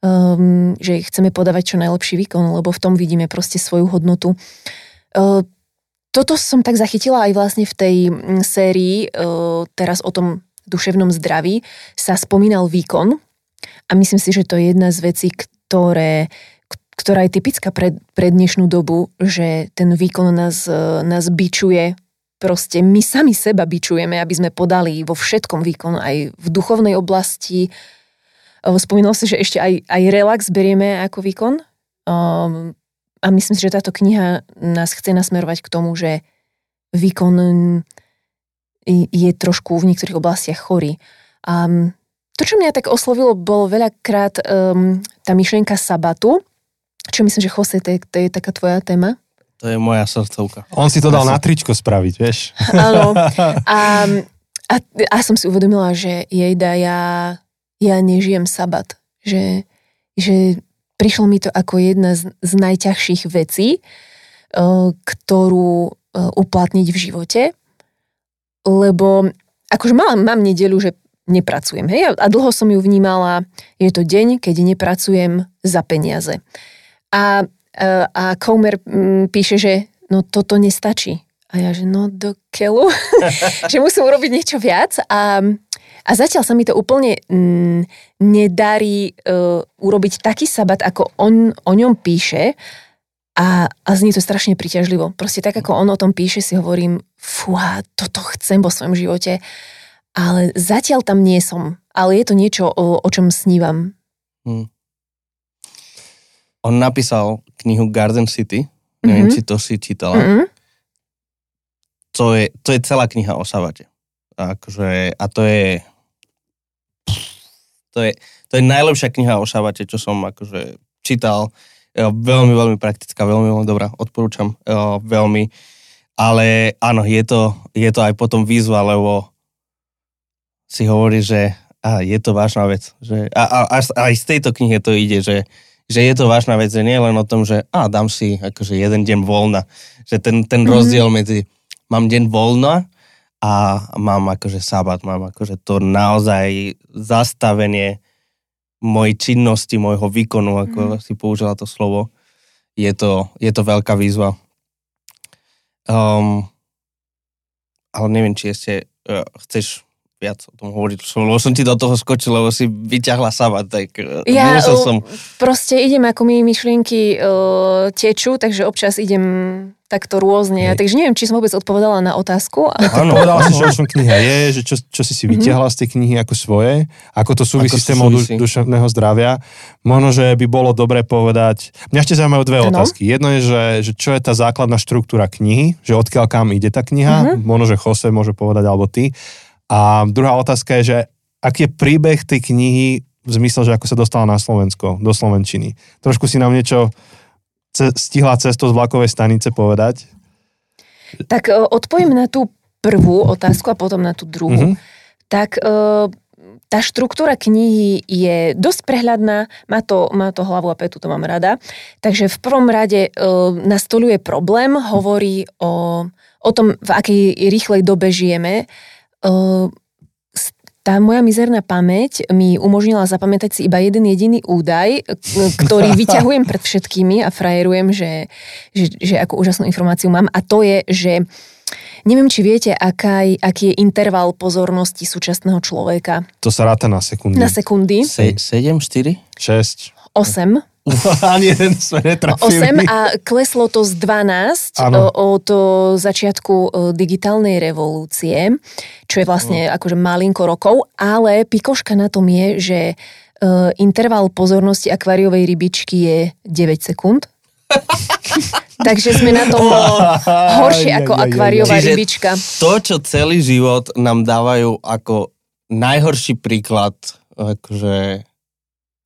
um, že chceme podávať čo najlepší výkon, lebo v tom vidíme proste svoju hodnotu. Uh, toto som tak zachytila aj vlastne v tej mm, sérii, uh, teraz o tom duševnom zdraví, sa spomínal výkon a myslím si, že to je jedna z vecí, ktoré, ktorá je typická pre, pre dnešnú dobu, že ten výkon nás, uh, nás bičuje proste my sami seba bičujeme, aby sme podali vo všetkom výkon, aj v duchovnej oblasti, Spomínal si, že ešte aj, aj relax berieme ako výkon. Um, a myslím si, že táto kniha nás chce nasmerovať k tomu, že výkon je trošku v niektorých oblastiach chorý. A to, čo mňa tak oslovilo, bolo veľakrát um, tá myšlienka sabatu, čo myslím, že Jose, to je, to je taká tvoja téma. To je moja srdcovka. On si to dal ja na tričko spraviť, vieš. Áno. A, a, a som si uvedomila, že jej ja ja nežijem sabat. Že, že prišlo mi to ako jedna z, z najťažších vecí, uh, ktorú uh, uplatniť v živote, lebo akože mám, mám nedelu, že nepracujem, hej, a dlho som ju vnímala, je to deň, keď nepracujem za peniaze. A, uh, a Comer mm, píše, že no toto nestačí. A ja, že no do keľu, že musím urobiť niečo viac a a zatiaľ sa mi to úplne mm, nedarí uh, urobiť taký sabat, ako on o ňom píše a, a znie to strašne príťažlivo. Proste tak, ako on o tom píše, si hovorím, fúha, toto chcem vo svojom živote, ale zatiaľ tam nie som. Ale je to niečo, o, o čom snívam. Hmm. On napísal knihu Garden City, neviem, mm-hmm. či to si čítala. Mm-hmm. to je, to je celá kniha o Savate. Akože, a to je, to je, to je najlepšia kniha o Savate, čo som akože čítal. Jo, veľmi, veľmi praktická, veľmi, veľmi dobrá, odporúčam jo, veľmi. Ale áno, je to, je to aj potom výzva, lebo si hovorí, že a, je to vážna vec. Že, a, a, a, aj z tejto knihy to ide, že, že je to vážna vec, že nie len o tom, že a, dám si akože jeden deň voľna. Že ten, ten mm-hmm. rozdiel medzi mám deň voľna a mám akože sabat, mám akože to naozaj zastavenie mojej činnosti, môjho výkonu, ako mm. si použila to slovo, je to, je to veľká výzva. Um, ale neviem, či ešte uh, chceš viac o tom hovoriť, lebo som ti do toho skočil, lebo si vyťahla sama, tak e, ja, som... proste idem, ako mi myšlienky uh, tečú, takže občas idem takto rôzne, Hej. takže neviem, či som vôbec odpovedala na otázku. Áno, povedala si, že o čom kniha je, že čo, čo si si mhm. vytiahla z tej knihy ako svoje, ako to súvisí s témou du, duševného zdravia. Možno, že by bolo dobre povedať, mňa ešte zaujímajú dve ano. otázky. Jedno je, že, že čo je tá základná štruktúra knihy, že odkiaľ kam ide tá kniha, mm-hmm. možno, že Jose môže povedať, alebo ty. A druhá otázka je, že aký je príbeh tej knihy v zmysle, že ako sa dostala na Slovensko, do Slovenčiny. Trošku si nám niečo ce- stihla cesto z vlakovej stanice povedať? Tak e, odpoviem na tú prvú otázku a potom na tú druhú. Mm-hmm. Tak e, tá štruktúra knihy je dosť prehľadná, má to, má to hlavu a petu, to mám rada. Takže v prvom rade e, nastoluje problém, hovorí o, o tom, v akej rýchlej dobe žijeme, tá moja mizerná pamäť mi umožnila zapamätať si iba jeden jediný údaj, ktorý vyťahujem pred všetkými a frajerujem, že, že, že ako úžasnú informáciu mám a to je, že neviem, či viete, aká, aký je interval pozornosti súčasného človeka. To sa ráta na sekundy. Na sekundy. Se, 7, 4? 6. 8. Ani jeden sme netrafili. 8 a kleslo to z 12 ano. od začiatku digitálnej revolúcie, čo je vlastne no. akože malinko rokov, ale pikoška na tom je, že interval pozornosti akváriovej rybičky je 9 sekúnd. Takže sme na tom horšie ako akváriová rybička. To, čo celý život nám dávajú ako najhorší príklad akože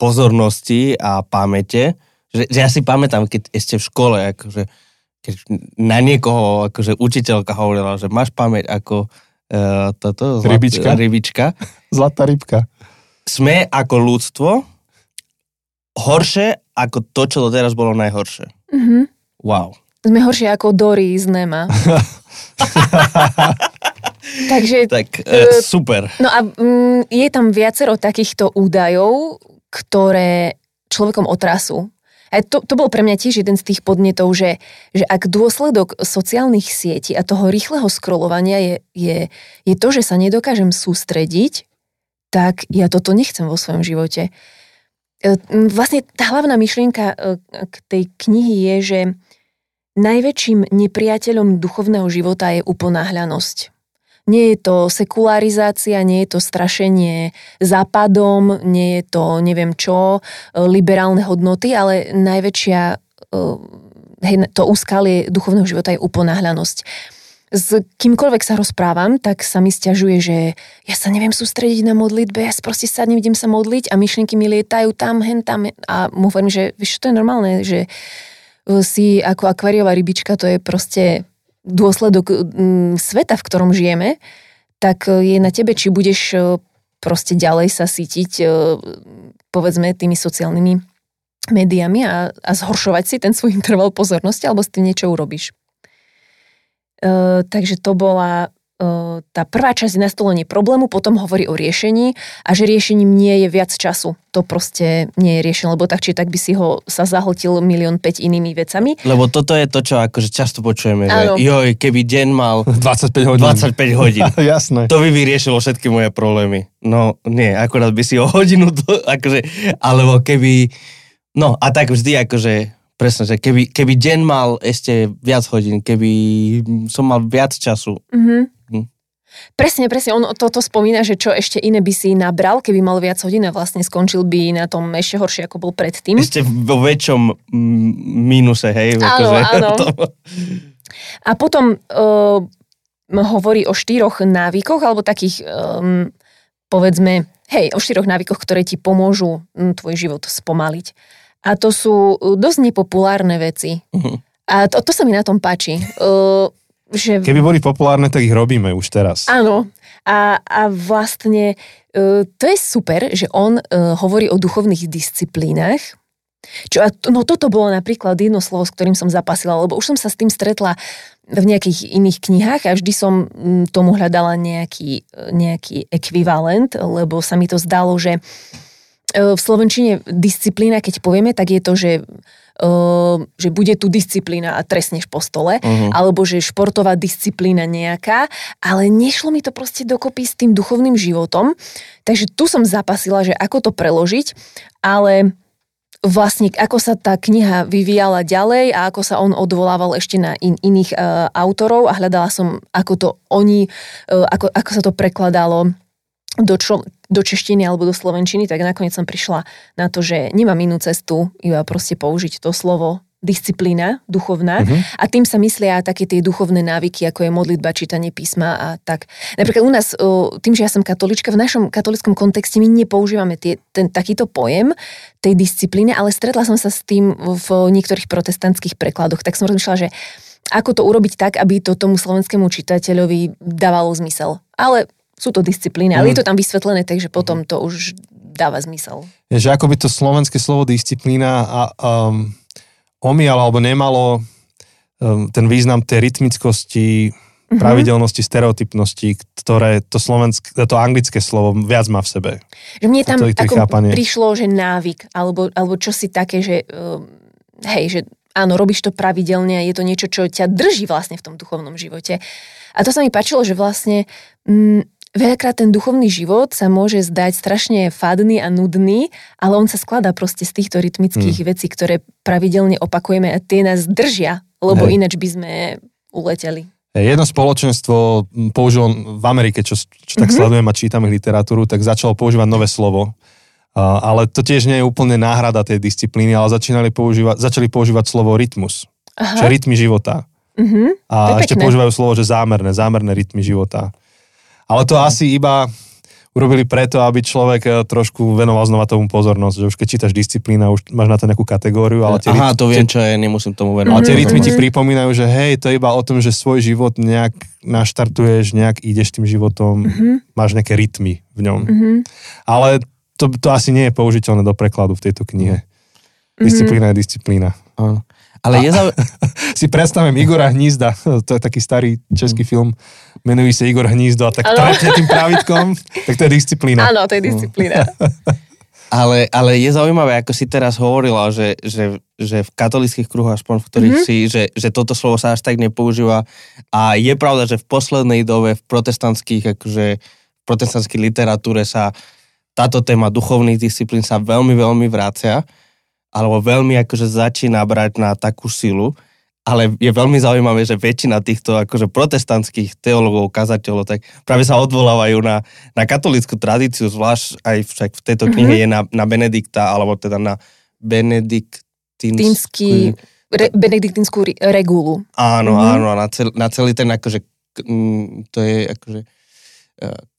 pozornosti a pamäte, že, že ja si pamätám, keď ešte v škole, akože, keď na niekoho akože učiteľka hovorila, že máš pamäť ako uh, toto, zlat, rybička. rybička. Zlatá rybka. Sme ako ľudstvo horšie ako to, čo doteraz bolo najhoršie. Mm-hmm. Wow. Sme horšie ako Dory z Nema. Takže... Tak, e, super. No a mm, je tam viacero takýchto údajov, ktoré človekom otrasú. A to, to bol pre mňa tiež jeden z tých podnetov, že, že ak dôsledok sociálnych sietí a toho rýchleho scrollovania je, je, je to, že sa nedokážem sústrediť, tak ja toto nechcem vo svojom živote. E, vlastne tá hlavná myšlienka e, k tej knihy je, že najväčším nepriateľom duchovného života je uponáhľanosť. Nie je to sekularizácia, nie je to strašenie západom, nie je to neviem čo, e, liberálne hodnoty, ale najväčšia e, hej, to úskalie duchovného života je uponáhľanosť. S kýmkoľvek sa rozprávam, tak sa mi stiažuje, že ja sa neviem sústrediť na modlitbe, ja proste sa nevidím sa modliť a myšlienky mi lietajú tam, hen, tam a mu hovorím, že vieš, to je normálne, že e, si ako akváriová rybička, to je proste dôsledok sveta, v ktorom žijeme, tak e, je na tebe, či budeš e, proste ďalej sa sítiť e, povedzme tými sociálnymi médiami a, a zhoršovať si ten svoj interval pozornosti, alebo s tým niečo urobíš. E, takže to bola tá prvá časť je nastolenie problému, potom hovorí o riešení a že riešením nie je viac času. To proste nie je riešenie, lebo tak či tak by si ho sa zahltil milión päť inými vecami. Lebo toto je to, čo akože často počujeme, že joj, keby deň mal 25 hodín. 25 hodín. Jasné. To by vyriešilo všetky moje problémy. No nie, akorát by si o hodinu to, akože, alebo keby, no a tak vždy akože Presne, že keby, keby deň mal ešte viac hodín, keby som mal viac času, mm-hmm. Presne, presne, on toto spomína, že čo ešte iné by si nabral, keby mal viac hodín a vlastne skončil by na tom ešte horšie, ako bol predtým. Ešte vo väčšom mínuse, hej? Áno, akože, áno. To... A potom uh, hovorí o štyroch návykoch, alebo takých, um, povedzme, hej, o štyroch návykoch, ktoré ti pomôžu um, tvoj život spomaliť. A to sú dosť nepopulárne veci. Mhm. A to, to sa mi na tom páči. Uh, že... Keby boli populárne, tak ich robíme už teraz. Áno. A, a vlastne uh, to je super, že on uh, hovorí o duchovných disciplínach. Čo, no toto bolo napríklad jedno slovo, s ktorým som zapasila, lebo už som sa s tým stretla v nejakých iných knihách a vždy som tomu hľadala nejaký, nejaký ekvivalent, lebo sa mi to zdalo, že v Slovenčine disciplína, keď povieme, tak je to, že že bude tu disciplína a trestneš po stole, uh-huh. alebo že športová disciplína nejaká, ale nešlo mi to proste dokopy s tým duchovným životom, takže tu som zapasila, že ako to preložiť, ale vlastne ako sa tá kniha vyvíjala ďalej a ako sa on odvolával ešte na in, iných uh, autorov a hľadala som, ako to oni, uh, ako, ako sa to prekladalo do, čo, do češtiny alebo do slovenčiny, tak nakoniec som prišla na to, že nemám inú cestu, iba proste použiť to slovo disciplína duchovná uh-huh. a tým sa myslia také tie duchovné návyky, ako je modlitba, čítanie písma a tak. Napríklad u nás, tým, že ja som katolička, v našom katolickom kontexte my nepoužívame tie, ten takýto pojem tej disciplíny, ale stretla som sa s tým v niektorých protestantských prekladoch, tak som rozmýšľala, že ako to urobiť tak, aby to tomu slovenskému čitateľovi dávalo zmysel. Ale sú to disciplíny, ale mm. je to tam vysvetlené, takže potom to už dáva zmysel. Je, že ako by to slovenské slovo disciplína a, um, omíjalo alebo nemalo um, ten význam tej rytmickosti, mm-hmm. pravidelnosti, stereotypnosti, ktoré to, slovenské, to anglické slovo viac má v sebe. Že mne tam ako prišlo, že návyk, alebo, alebo čosi také, že um, hej, že áno, robíš to pravidelne a je to niečo, čo ťa drží vlastne v tom duchovnom živote. A to sa mi páčilo, že vlastne mm, Veľakrát ten duchovný život sa môže zdať strašne fádny a nudný, ale on sa skladá proste z týchto rytmických hmm. vecí, ktoré pravidelne opakujeme a tie nás držia, lebo Hej. ináč by sme uleteli. Jedno spoločenstvo použilo v Amerike, čo, čo tak mm-hmm. sledujem a čítam ich literatúru, tak začalo používať nové slovo. Uh, ale to tiež nie je úplne náhrada tej disciplíny, ale začínali používať, začali používať slovo rytmus, Aha. čo je rytmy života. Mm-hmm. A ešte pekné. používajú slovo, že zámerné, zámerné rytmy života. Ale to asi iba urobili preto, aby človek eh, trošku venoval znova tomu pozornosť, že už keď čítaš disciplína, už máš na to nejakú kategóriu. Ale tie Aha, rytmy, to viem, čo je, nemusím tomu venovať. Ale tie rytmy ti pripomínajú, že hej, to je iba o tom, že svoj život nejak naštartuješ, nejak ideš tým životom, mm-hmm. máš nejaké rytmy v ňom. Mm-hmm. Ale to, to asi nie je použiteľné do prekladu v tejto knihe. Disciplína je disciplína. Áno. Ale je zau... si predstavím Igora Hnízda, to je taký starý český film, menuje sa Igor Hnízdo a tak trepne tým pravítkom, tak to je disciplína. Áno, to je disciplína. ale, ale je zaujímavé, ako si teraz hovorila, že, že, že v katolických kruhoch, aspoň v ktorých mm-hmm. si, že, že toto slovo sa až tak nepoužíva. A je pravda, že v poslednej dobe v protestantských, akože v protestantskej literatúre sa táto téma duchovných disciplín sa veľmi, veľmi vracia alebo veľmi akože začína brať na takú silu, ale je veľmi zaujímavé, že väčšina týchto akože protestantských teológov, kazateľov, tak práve sa odvolávajú na, na katolickú tradíciu, zvlášť aj však v tejto knihe mm-hmm. je na, na Benedikta, alebo teda na benediktínsky... Re, benediktínsku regulu. Áno, mm-hmm. áno, na, cel, na celý ten akože, to je akože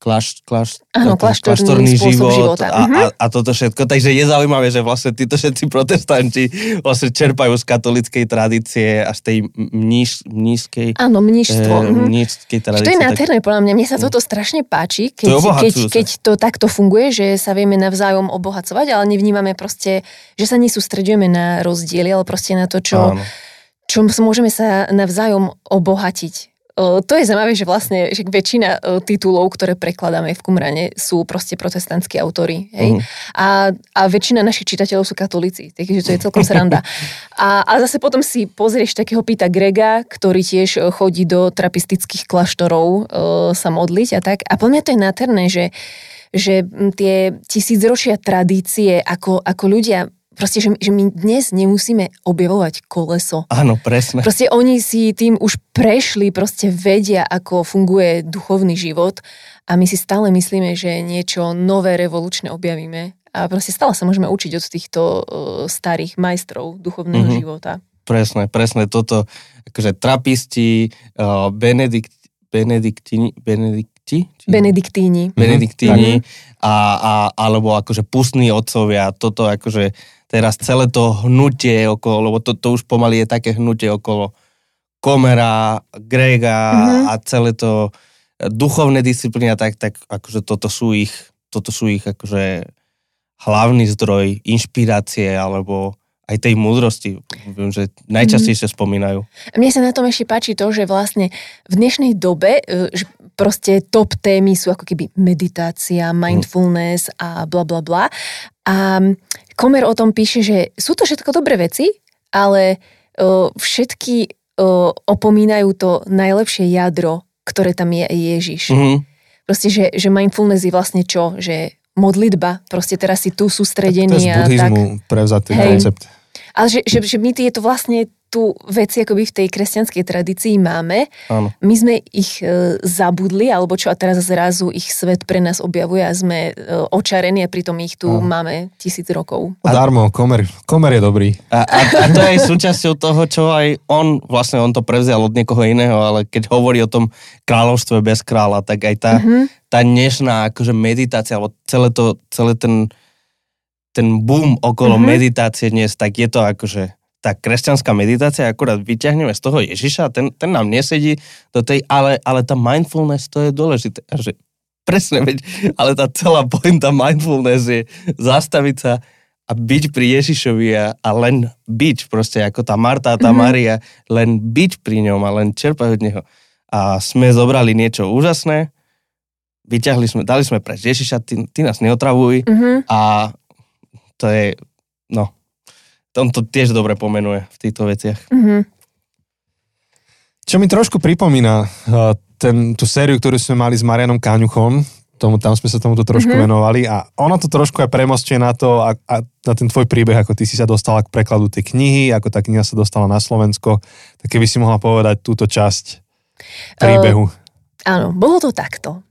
klaš, klaš, Áno, kláštorný život života. A, uh-huh. a, a toto všetko. Takže je zaujímavé, že vlastne títo všetci protestanti vlastne čerpajú z katolickej tradície a z tej mníž, mnížskej... Áno, mnížstvo. E, mnížskej tradície. To je nádherné, podľa mňa. Mne sa toto strašne páči, keď, to keď, keď to takto funguje, že sa vieme navzájom obohacovať, ale nevnímame proste, že sa nesústredujeme na rozdiely, ale proste na to, čo, čo môžeme sa navzájom obohatiť to je zaujímavé, že vlastne že väčšina titulov, ktoré prekladáme v Kumrane, sú proste protestantskí autory. Hej? Uh-huh. A, a väčšina našich čitateľov sú katolíci, takže to je celkom sranda. A, a zase potom si pozrieš takého Pita Grega, ktorý tiež chodí do trapistických kláštorov uh, sa modliť a tak. A po mňa to je nádherné, že že tie tisícročia tradície, ako, ako ľudia proste, že, že my dnes nemusíme objavovať koleso. Áno, presne. Proste oni si tým už prešli, proste vedia, ako funguje duchovný život a my si stále myslíme, že niečo nové, revolučné objavíme a proste stále sa môžeme učiť od týchto uh, starých majstrov duchovného mm-hmm. života. Presne, presne toto, akože trapisti, uh, Benedikt, Benediktíni, Benedikti? Či? Benediktíni. Benediktíni a, a, alebo akože pustní otcovia, toto akože teraz celé to hnutie okolo, lebo to, to už pomaly je také hnutie okolo Komera, Grega Mhm. a celé to duchovné disciplíny a tak, tak akože toto sú ich, toto sú ich akože hlavný zdroj inšpirácie alebo aj tej múdrosti, viem, že najčastejšie spomínajú. A Mne sa na tom ešte páči to, že vlastne v dnešnej dobe e, že proste top témy sú ako keby meditácia, mindfulness a bla bla bla. A Komer o tom píše, že sú to všetko dobré veci, ale e, všetky e, opomínajú to najlepšie jadro, ktoré tam je Ježiš. Mhm. Proste, že, že mindfulness je vlastne čo? Že modlitba, proste teraz si tu To je sústredený z a tak. buddhizmu prevzatý Hej. koncept. Ale že, že, že my je to vlastne tu veci akoby v tej kresťanskej tradícii máme. Áno. My sme ich e, zabudli, alebo čo a teraz zrazu ich svet pre nás objavuje a sme e, očarení a pritom ich tu Áno. máme tisíc rokov. Darmo, komer, komer je dobrý. A, a, a to je súčasťou toho, čo aj on, vlastne on to prevzal od niekoho iného, ale keď hovorí o tom kráľovstve bez kráľa, tak aj tá, Mhm. tá dnešná akože meditácia, alebo celé, to, celé ten, ten boom okolo Mhm. meditácie dnes, tak je to akože tá kresťanská meditácia, akurát vyťahneme z toho Ježiša, ten, ten nám nesedí do tej, ale, ale tá mindfulness, to je dôležité. A že presne, veď, ale tá celá pointa mindfulness je zastaviť sa a byť pri Ježišovi a, a len byť, proste ako tá Marta a tá Mhm. Maria, len byť pri ňom a len čerpať od neho. A sme zobrali niečo úžasné, vyťahli sme, dali sme preč Ježiša, ty, ty nás neotravuj Mhm. a to je, no, on to tiež dobre pomenuje v týchto veciach. Mhm. Čo mi trošku pripomína uh, ten, tú sériu, ktorú sme mali s Marianom Káňuchom, tomu, tam sme sa tomuto trošku Mhm. mm-hmm. venovali a ono to trošku aj premostuje na to, a, a na ten tvoj príbeh, ako ty si sa dostala k prekladu tej knihy, ako tá kniha sa dostala na Slovensko, tak keby si mohla povedať túto časť príbehu. Áno, bolo to takto.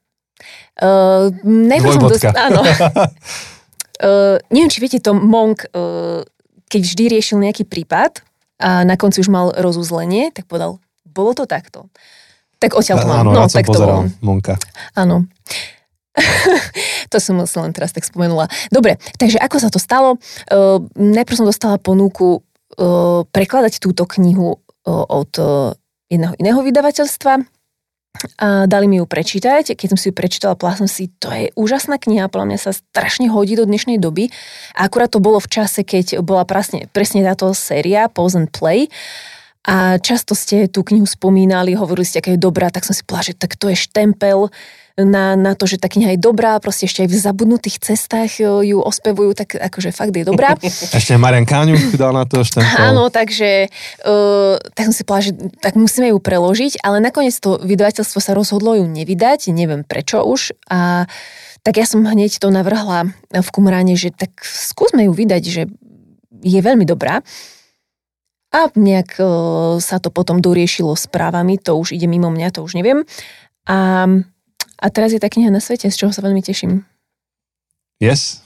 Uh, som Dvojbodka. dost... Áno. uh, neviem, či viete to, Monk, uh, keď vždy riešil nejaký prípad a na konci už mal rozuzlenie, tak povedal, bolo to takto. Tak odtiaľ to mám. Áno, No, tak to bolo. Monka. Áno. to som sa len teraz tak spomenula. Dobre, takže ako sa to stalo? Uh, najprv som dostala ponuku uh, prekladať túto knihu uh, od uh, jedného iného vydavateľstva a dali mi ju prečítať. Keď som si ju prečítala, povedala som si, to je úžasná kniha, podľa mňa sa strašne hodí do dnešnej doby. A akurát to bolo v čase, keď bola presne, presne táto séria Pause and Play. A často ste tú knihu spomínali, hovorili ste, aká je dobrá, tak som si povedala, že tak to je štempel na, na to, že tá kniha je dobrá, proste ešte aj v zabudnutých cestách e, ju ospevujú, tak akože fakt je dobrá. Ešte Marian Káňuch dal na to štempel. Áno, takže uh, tak som si povedala, že tak musíme ju preložiť, ale nakoniec to vydavateľstvo sa rozhodlo ju nevydať, neviem prečo už. A tak ja som hneď to navrhla v Kumráne, že tak skúsme ju vydať, že je veľmi dobrá. A nejak uh, sa to potom doriešilo s právami, to už ide mimo mňa, to už neviem. A, a teraz je tá kniha na svete, z čoho sa veľmi teším. Yes?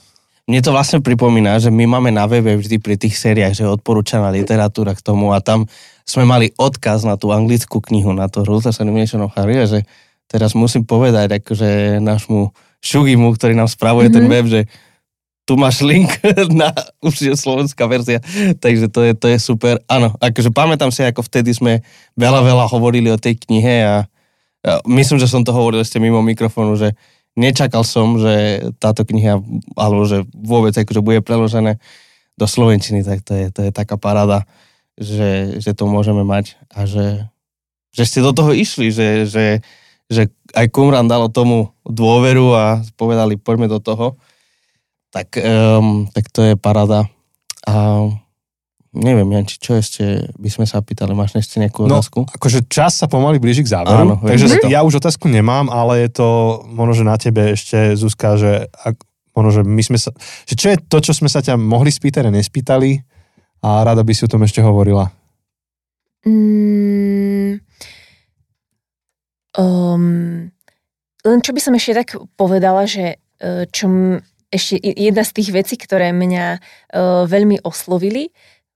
Mne to vlastne pripomína, že my máme na webe vždy pri tých sériách, že je odporúčaná literatúra k tomu a tam sme mali odkaz na tú anglickú knihu, na to Ruthless Animation of Harry, že teraz musím povedať akože nášmu Shugimu, ktorý nám spravuje mm-hmm. ten Mhm. web, že tu máš link na už je slovenská verzia, takže to je, to je super. Áno, akože pamätám si, ako vtedy sme veľa, veľa hovorili o tej knihe a myslím, že som to hovoril ešte mimo mikrofónu, že nečakal som, že táto kniha, alebo že vôbec akože bude preložené do Slovenčiny, tak to je, to je taká parada, že, že to môžeme mať a že, že ste do toho išli, že, že, že aj Kumran dalo tomu dôveru a povedali, poďme do toho, tak, um, tak to je parada. A neviem, Janči, čo ešte by sme sa pýtali, máš ešte nejakú No, otázku? akože čas sa pomaly blíži k záveru, Áno, takže to. ja už otázku nemám, ale je to možno, že na tebe ešte, Zuzka, že ak, možno, že my sme sa, že čo je to, čo sme sa ťa mohli spýtať a nespýtali a rada by si o tom ešte hovorila. Mm, um, len čo by som ešte tak povedala, že e, čo m- ešte jedna z tých vecí, ktoré mňa uh, veľmi oslovili,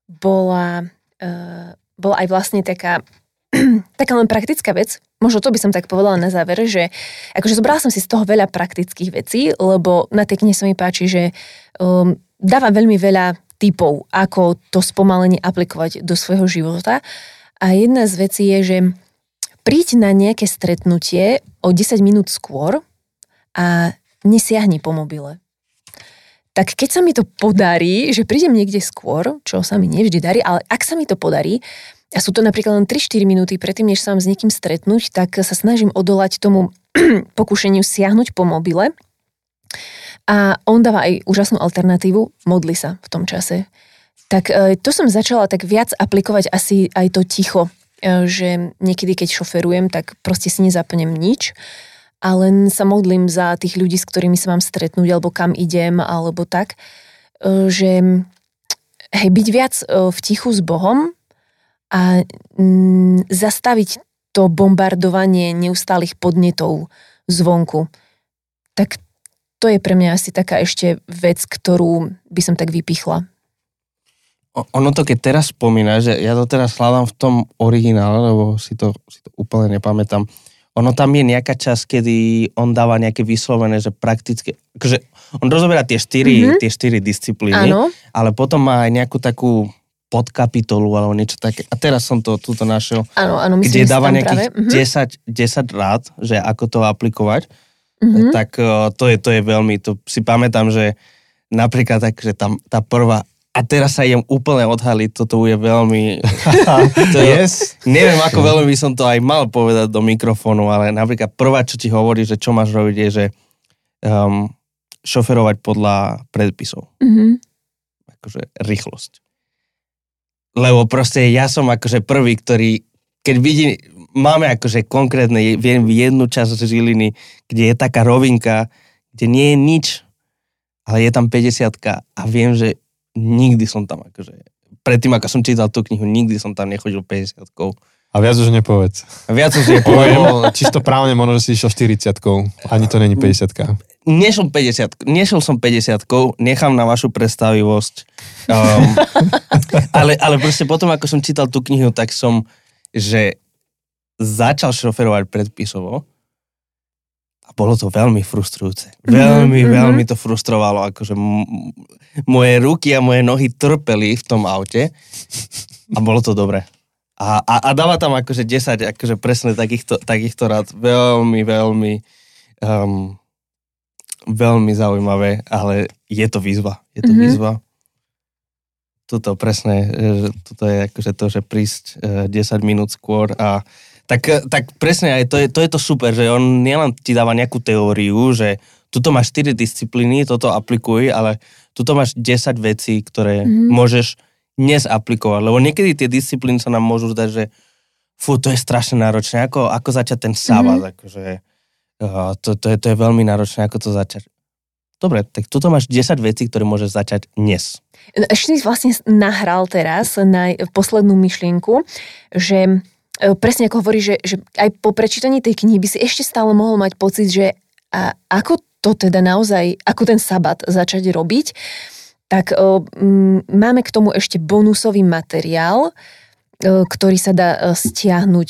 bola, uh, bola aj vlastne taká taká len praktická vec, možno to by som tak povedala na záver, že akože zobrala som si z toho veľa praktických vecí, lebo na tej knihe sa mi páči, že um, dáva veľmi veľa typov, ako to spomalenie aplikovať do svojho života. A jedna z vecí je, že príď na nejaké stretnutie o 10 minút skôr a nesiahni po mobile. Tak keď sa mi to podarí, že prídem niekde skôr, čo sa mi nevždy darí, ale ak sa mi to podarí, a sú to napríklad len 3-4 minúty predtým, než sa mám s niekým stretnúť, tak sa snažím odolať tomu pokušeniu siahnuť po mobile. A on dáva aj úžasnú alternatívu, modli sa v tom čase. Tak e, to som začala tak viac aplikovať asi aj to ticho, e, že niekedy, keď šoferujem, tak proste si nezapnem nič a len sa modlím za tých ľudí, s ktorými sa mám stretnúť, alebo kam idem, alebo tak, e, že hej, byť viac v tichu s Bohom a zastaviť to bombardovanie neustálých podnetov zvonku. Tak to je pre mňa asi taká ešte vec, ktorú by som tak vypichla. Ono to, keď teraz spomína, že ja to teraz hľadám v tom originále, lebo si to, si to úplne nepamätám. Ono tam je nejaká časť, kedy on dáva nejaké vyslovené, že prakticky, akože on rozoberá tie štyri, mm-hmm. tie štyri disciplíny, Áno. ale potom má aj nejakú takú podkapitolu alebo niečo také. A teraz som to tuto našiel. Áno, áno, myslím, kde dáva nejakých práve. 10, 10 rád, že ako to aplikovať. Mm-hmm. Tak to je, to je veľmi, to si pamätám, že napríklad tak, že tam tá prvá a teraz sa idem úplne odhaliť, toto je veľmi... to, yes. Neviem, ako veľmi by som to aj mal povedať do mikrofónu, ale napríklad prvá, čo ti hovorí, že čo máš robiť, je, že um, šoferovať podľa predpisov. Mm-hmm. Akože rýchlosť lebo proste ja som akože prvý, ktorý, keď vidím, máme akože konkrétne, viem jednu časť Žiliny, kde je taká rovinka, kde nie je nič, ale je tam 50 a viem, že nikdy som tam akože, predtým ako som čítal tú knihu, nikdy som tam nechodil 50 a viac už nepovedz. A viac už nepoviem. Čisto právne možno, že si išiel 40 ani to není 50 Nešiel 50 nešiel som 50 nechám na vašu predstavivosť. Um, ale, ale proste potom, ako som čítal tú knihu, tak som, že začal šoferovať predpisovo bolo to veľmi frustrujúce. Veľmi, mm-hmm. veľmi to frustrovalo, akože m- moje ruky a moje nohy trpeli v tom aute a bolo to dobré. A, a, a dáva tam akože 10 akože presne takýchto, takýchto rád. Veľmi, veľmi um, veľmi zaujímavé, ale je to výzva. Je to mm-hmm. výzva. Toto presne, že toto je akože to, že prísť 10 e, minút skôr a tak, e, tak presne aj to je, to je to super, že on nielen ti dáva nejakú teóriu, že tuto máš 4 disciplíny, toto aplikuj, ale tuto máš 10 vecí, ktoré mm-hmm. môžeš dnes aplikovať, lebo niekedy tie disciplíny sa nám môžu zdať, že fú, to je strašne náročné, ako, ako začať ten sábad, mm-hmm. akože uh, to, to, je, to je veľmi náročné, ako to začať. Dobre, tak tuto máš 10 vecí, ktoré môžeš začať dnes. Ešte si vlastne nahral teraz na poslednú myšlienku, že presne ako hovorí, že, že aj po prečítaní tej knihy by si ešte stále mohol mať pocit, že a ako to teda naozaj, ako ten sabat začať robiť tak máme k tomu ešte bonusový materiál, ktorý sa dá stiahnuť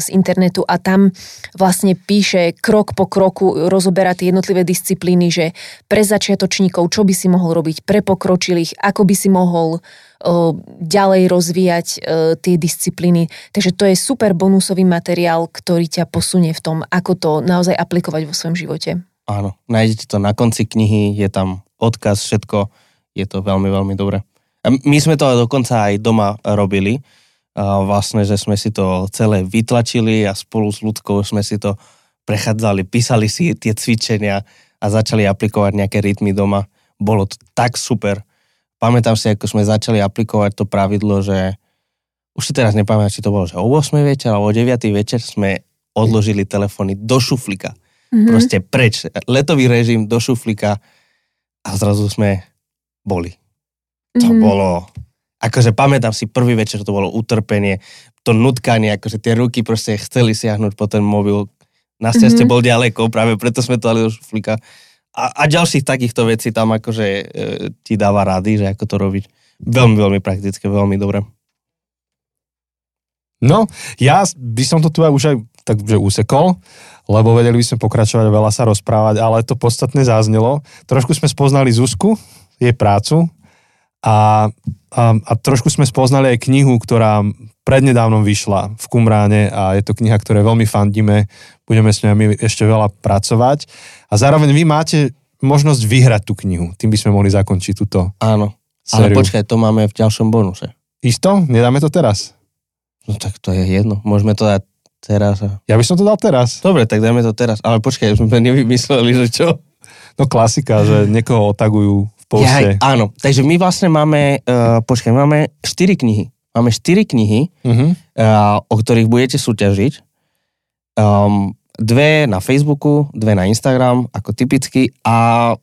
z internetu a tam vlastne píše krok po kroku, rozoberá tie jednotlivé disciplíny, že pre začiatočníkov, čo by si mohol robiť, pre pokročilých, ako by si mohol ďalej rozvíjať tie disciplíny. Takže to je super bonusový materiál, ktorý ťa posunie v tom, ako to naozaj aplikovať vo svojom živote. Áno, nájdete to na konci knihy, je tam odkaz, všetko je to veľmi, veľmi dobré. My sme to dokonca aj doma robili, a vlastne, že sme si to celé vytlačili a spolu s ľudkou sme si to prechádzali, písali si tie cvičenia a začali aplikovať nejaké rytmy doma. Bolo to tak super. Pamätám si, ako sme začali aplikovať to pravidlo, že už si teraz nepamätám, či to bolo, že o 8 večer alebo o 9 večer sme odložili telefóny do šuflika. Mm-hmm. Proste preč. Letový režim do šuflika a zrazu sme boli. To mm-hmm. bolo, akože pamätám si prvý večer, to bolo utrpenie, to nutkanie, akože tie ruky proste chceli siahnuť po ten mobil. Našťastie mm-hmm. bol ďaleko, práve preto sme to dali do šuflíka. A, a ďalších takýchto vecí tam akože e, ti dáva rady, že ako to robiť. Veľmi, veľmi praktické, veľmi dobre. No, ja by som to tu aj už aj takže usekol, lebo vedeli by sme pokračovať, veľa sa rozprávať, ale to podstatné zaznelo. Trošku sme spoznali Zuzku, jej prácu a, a, a trošku sme spoznali aj knihu, ktorá prednedávnom vyšla v Kumráne a je to kniha, ktoré veľmi fandíme, budeme s ňami ešte veľa pracovať a zároveň vy máte možnosť vyhrať tú knihu. Tým by sme mohli zakončiť túto Áno. sériu. Ale počkaj, to máme v ďalšom bonuse. Isto? Nedáme to teraz? No tak to je jedno. Môžeme to dať teraz. Ja by som to dal teraz. Dobre, tak dáme to teraz. Ale počkaj, sme nevymysleli, že čo? No klasika, že niekoho otagujú v poste. Jaj, áno. Takže my vlastne máme, uh, počkaj, máme 4 knihy. Máme 4 knihy, Uh-huh. uh, o ktorých budete súťažiť. Um, dve na Facebooku, dve na Instagram, ako typicky. A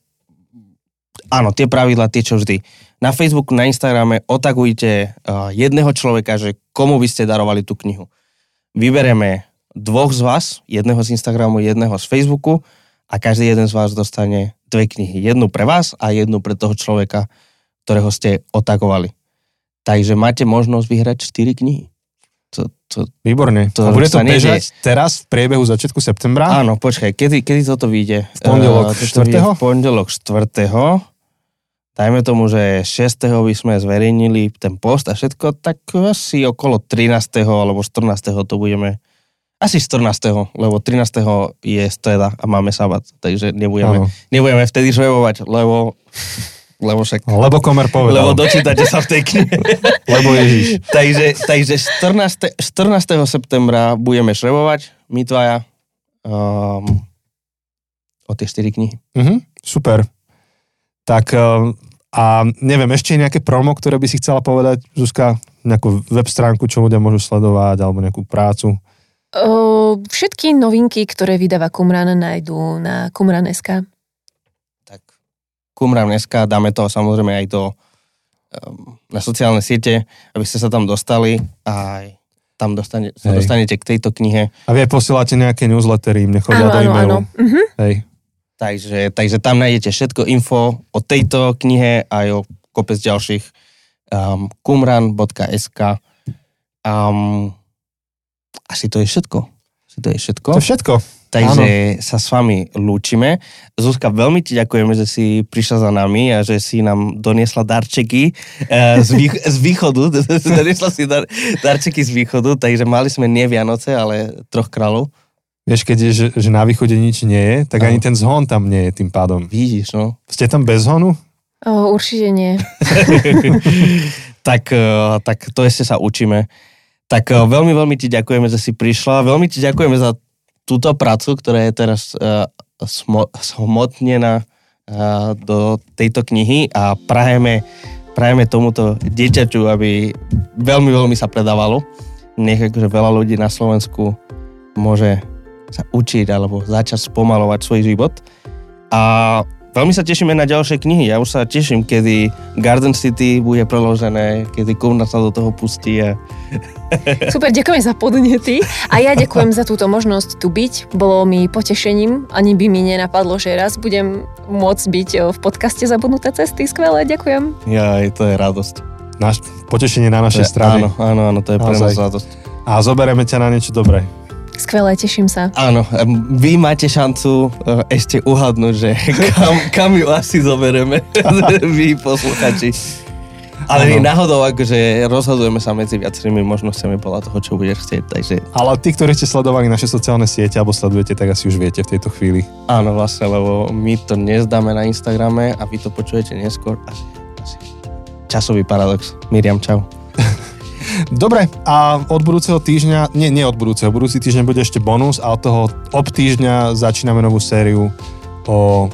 áno, tie pravidla, tie čo vždy. Na Facebooku, na Instagrame otagujte uh, jedného človeka, že komu by ste darovali tú knihu. Vybereme dvoch z vás, jedného z Instagramu, jedného z Facebooku a každý jeden z vás dostane dve knihy. Jednu pre vás a jednu pre toho človeka, ktorého ste otagovali. Takže máte možnosť vyhrať 4 knihy. To, to, Výborne. To a bude to bežať teraz v priebehu začiatku septembra? áno, počkaj, kedy, kedy toto vyjde? V pondelok Eh, toto vyjde 4.? V pondelok 4. Dajme tomu, že 6. by sme zverejnili ten post a všetko, tak asi okolo 13. alebo 14. to budeme asi 14. lebo 13. je streda a máme sabat, takže nebudeme, nebudeme vtedy žrebovať, lebo, lebo však Lebo Komer povedal. lebo dočítate sa v tej knihe. Lebo Ježiš. takže, takže 14. 14. septembra budeme šrebovať, my dvaja, um, o tie 4 knihy. Mhm, super. Tak um, a neviem, ešte nejaké promo, ktoré by si chcela povedať, Zuzka? Nejakú web stránku, čo ľudia môžu sledovať, alebo nejakú prácu? Všetky novinky, ktoré vydáva Kumran, nájdú na kumran.sk. Tak Kumram dneska, dáme to samozrejme aj do, um, na sociálne siete, aby ste sa tam dostali a aj tam dostane, sa Hej. dostanete k tejto knihe. A vy aj posielate nejaké newslettery, im nechodia do áno, áno. e-mailu. Mhm. Hej. Takže, takže tam nájdete všetko info o tejto knihe aj o kopec ďalších um, kumran.sk um, asi to je všetko. Asi to je všetko. To je všetko. Takže sa s vami lúčime. Zuzka, veľmi ti ďakujeme, že si prišla za nami a že si nám doniesla darčeky eh, z, vých- z východu. doniesla si dar- darčeky z východu, takže mali sme nie Vianoce, ale troch kráľov. Vieš, keď je, že, že na východe nič nie je, tak Áno. ani ten zhon tam nie je tým pádom. Vidíš, no. Ste tam bez zhonu? O, určite nie. tak, eh, tak to ešte sa učíme. Tak eh, veľmi, veľmi ti ďakujeme, že si prišla. Veľmi ti ďakujeme za túto prácu, ktorá je teraz uh, smo, smotnená uh, do tejto knihy a prajeme, prajeme tomuto dieťaťu, aby veľmi, veľmi sa predávalo. Nech akože veľa ľudí na Slovensku môže sa učiť alebo začať spomalovať svoj život. A veľmi sa tešíme na ďalšie knihy. Ja už sa teším, kedy Garden City bude preložené, kedy Kumna sa do toho pustí. A... Super, ďakujem za podnety a ja ďakujem za túto možnosť tu byť. Bolo mi potešením, ani by mi nenapadlo, že raz budem môcť byť o, v podcaste Zabudnuté cesty. Skvelé, ďakujem. Ja, to je radosť. Naš, potešenie na našej strane. áno, áno, áno, to je pre nás radosť. A zoberieme ťa na niečo dobré. Skvelé, teším sa. Áno, vy máte šancu eh, ešte uhadnúť, že kam, kam ju asi zobereme, vy posluchači. Ale my náhodou akože rozhodujeme sa medzi viacerými možnosťami podľa toho, čo budeš chcieť, takže Ale tí, ktorí ste sledovali naše sociálne siete alebo sledujete, tak asi už viete v tejto chvíli. áno vlastne, lebo my to nezdáme na Instagrame a vy to počujete neskôr. Asi, asi. Časový paradox. Miriam, čau. Dobre, a od budúceho týždňa, nie, nie od budúceho, budúci týždeň bude ešte bonus a od toho ob týždňa začíname novú sériu o,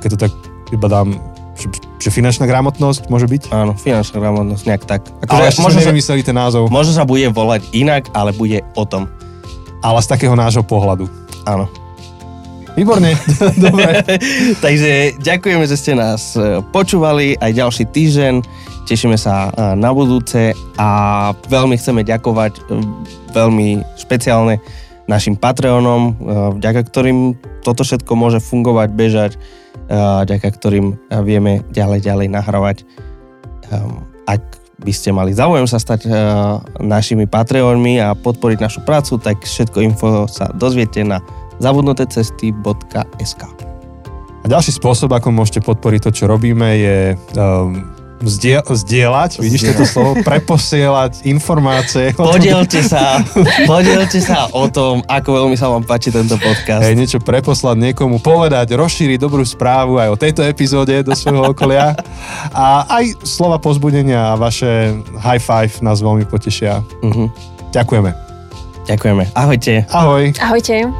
keď to tak iba dám, že, že finančná gramotnosť môže byť? Áno, finančná gramotnosť, nejak tak. Ale ešte možno, sme nevymysleli ten názov, možno sa bude volať inak, ale bude o tom. ale z takého nášho pohľadu. Áno. Výborne, dobre. Takže ďakujeme, že ste nás e, počúvali aj ďalší týždeň. Tešíme sa e, na budúce a veľmi chceme ďakovať e, veľmi špeciálne našim Patreonom, vďaka ktorým toto všetko môže fungovať, bežať, vďaka ktorým vieme ďalej, ďalej nahrávať. Ehm, Ak by ste mali záujem sa stať našimi Patreonmi a podporiť našu prácu, tak všetko info sa dozviete na zabudnutecesty.sk A ďalší spôsob, ako môžete podporiť to, čo robíme, je um, Zdie, zdieľať, vidíš toto slovo, preposielať informácie. Podielte sa, podielte sa o tom, ako veľmi sa vám páči tento podcast. Hej, niečo preposlať niekomu, povedať, rozšíriť dobrú správu aj o tejto epizóde do svojho okolia. A aj slova pozbudenia a vaše high five nás veľmi potešia. Uh-huh. Ďakujeme. Ďakujeme. Ahojte. Ahoj. Ahojte.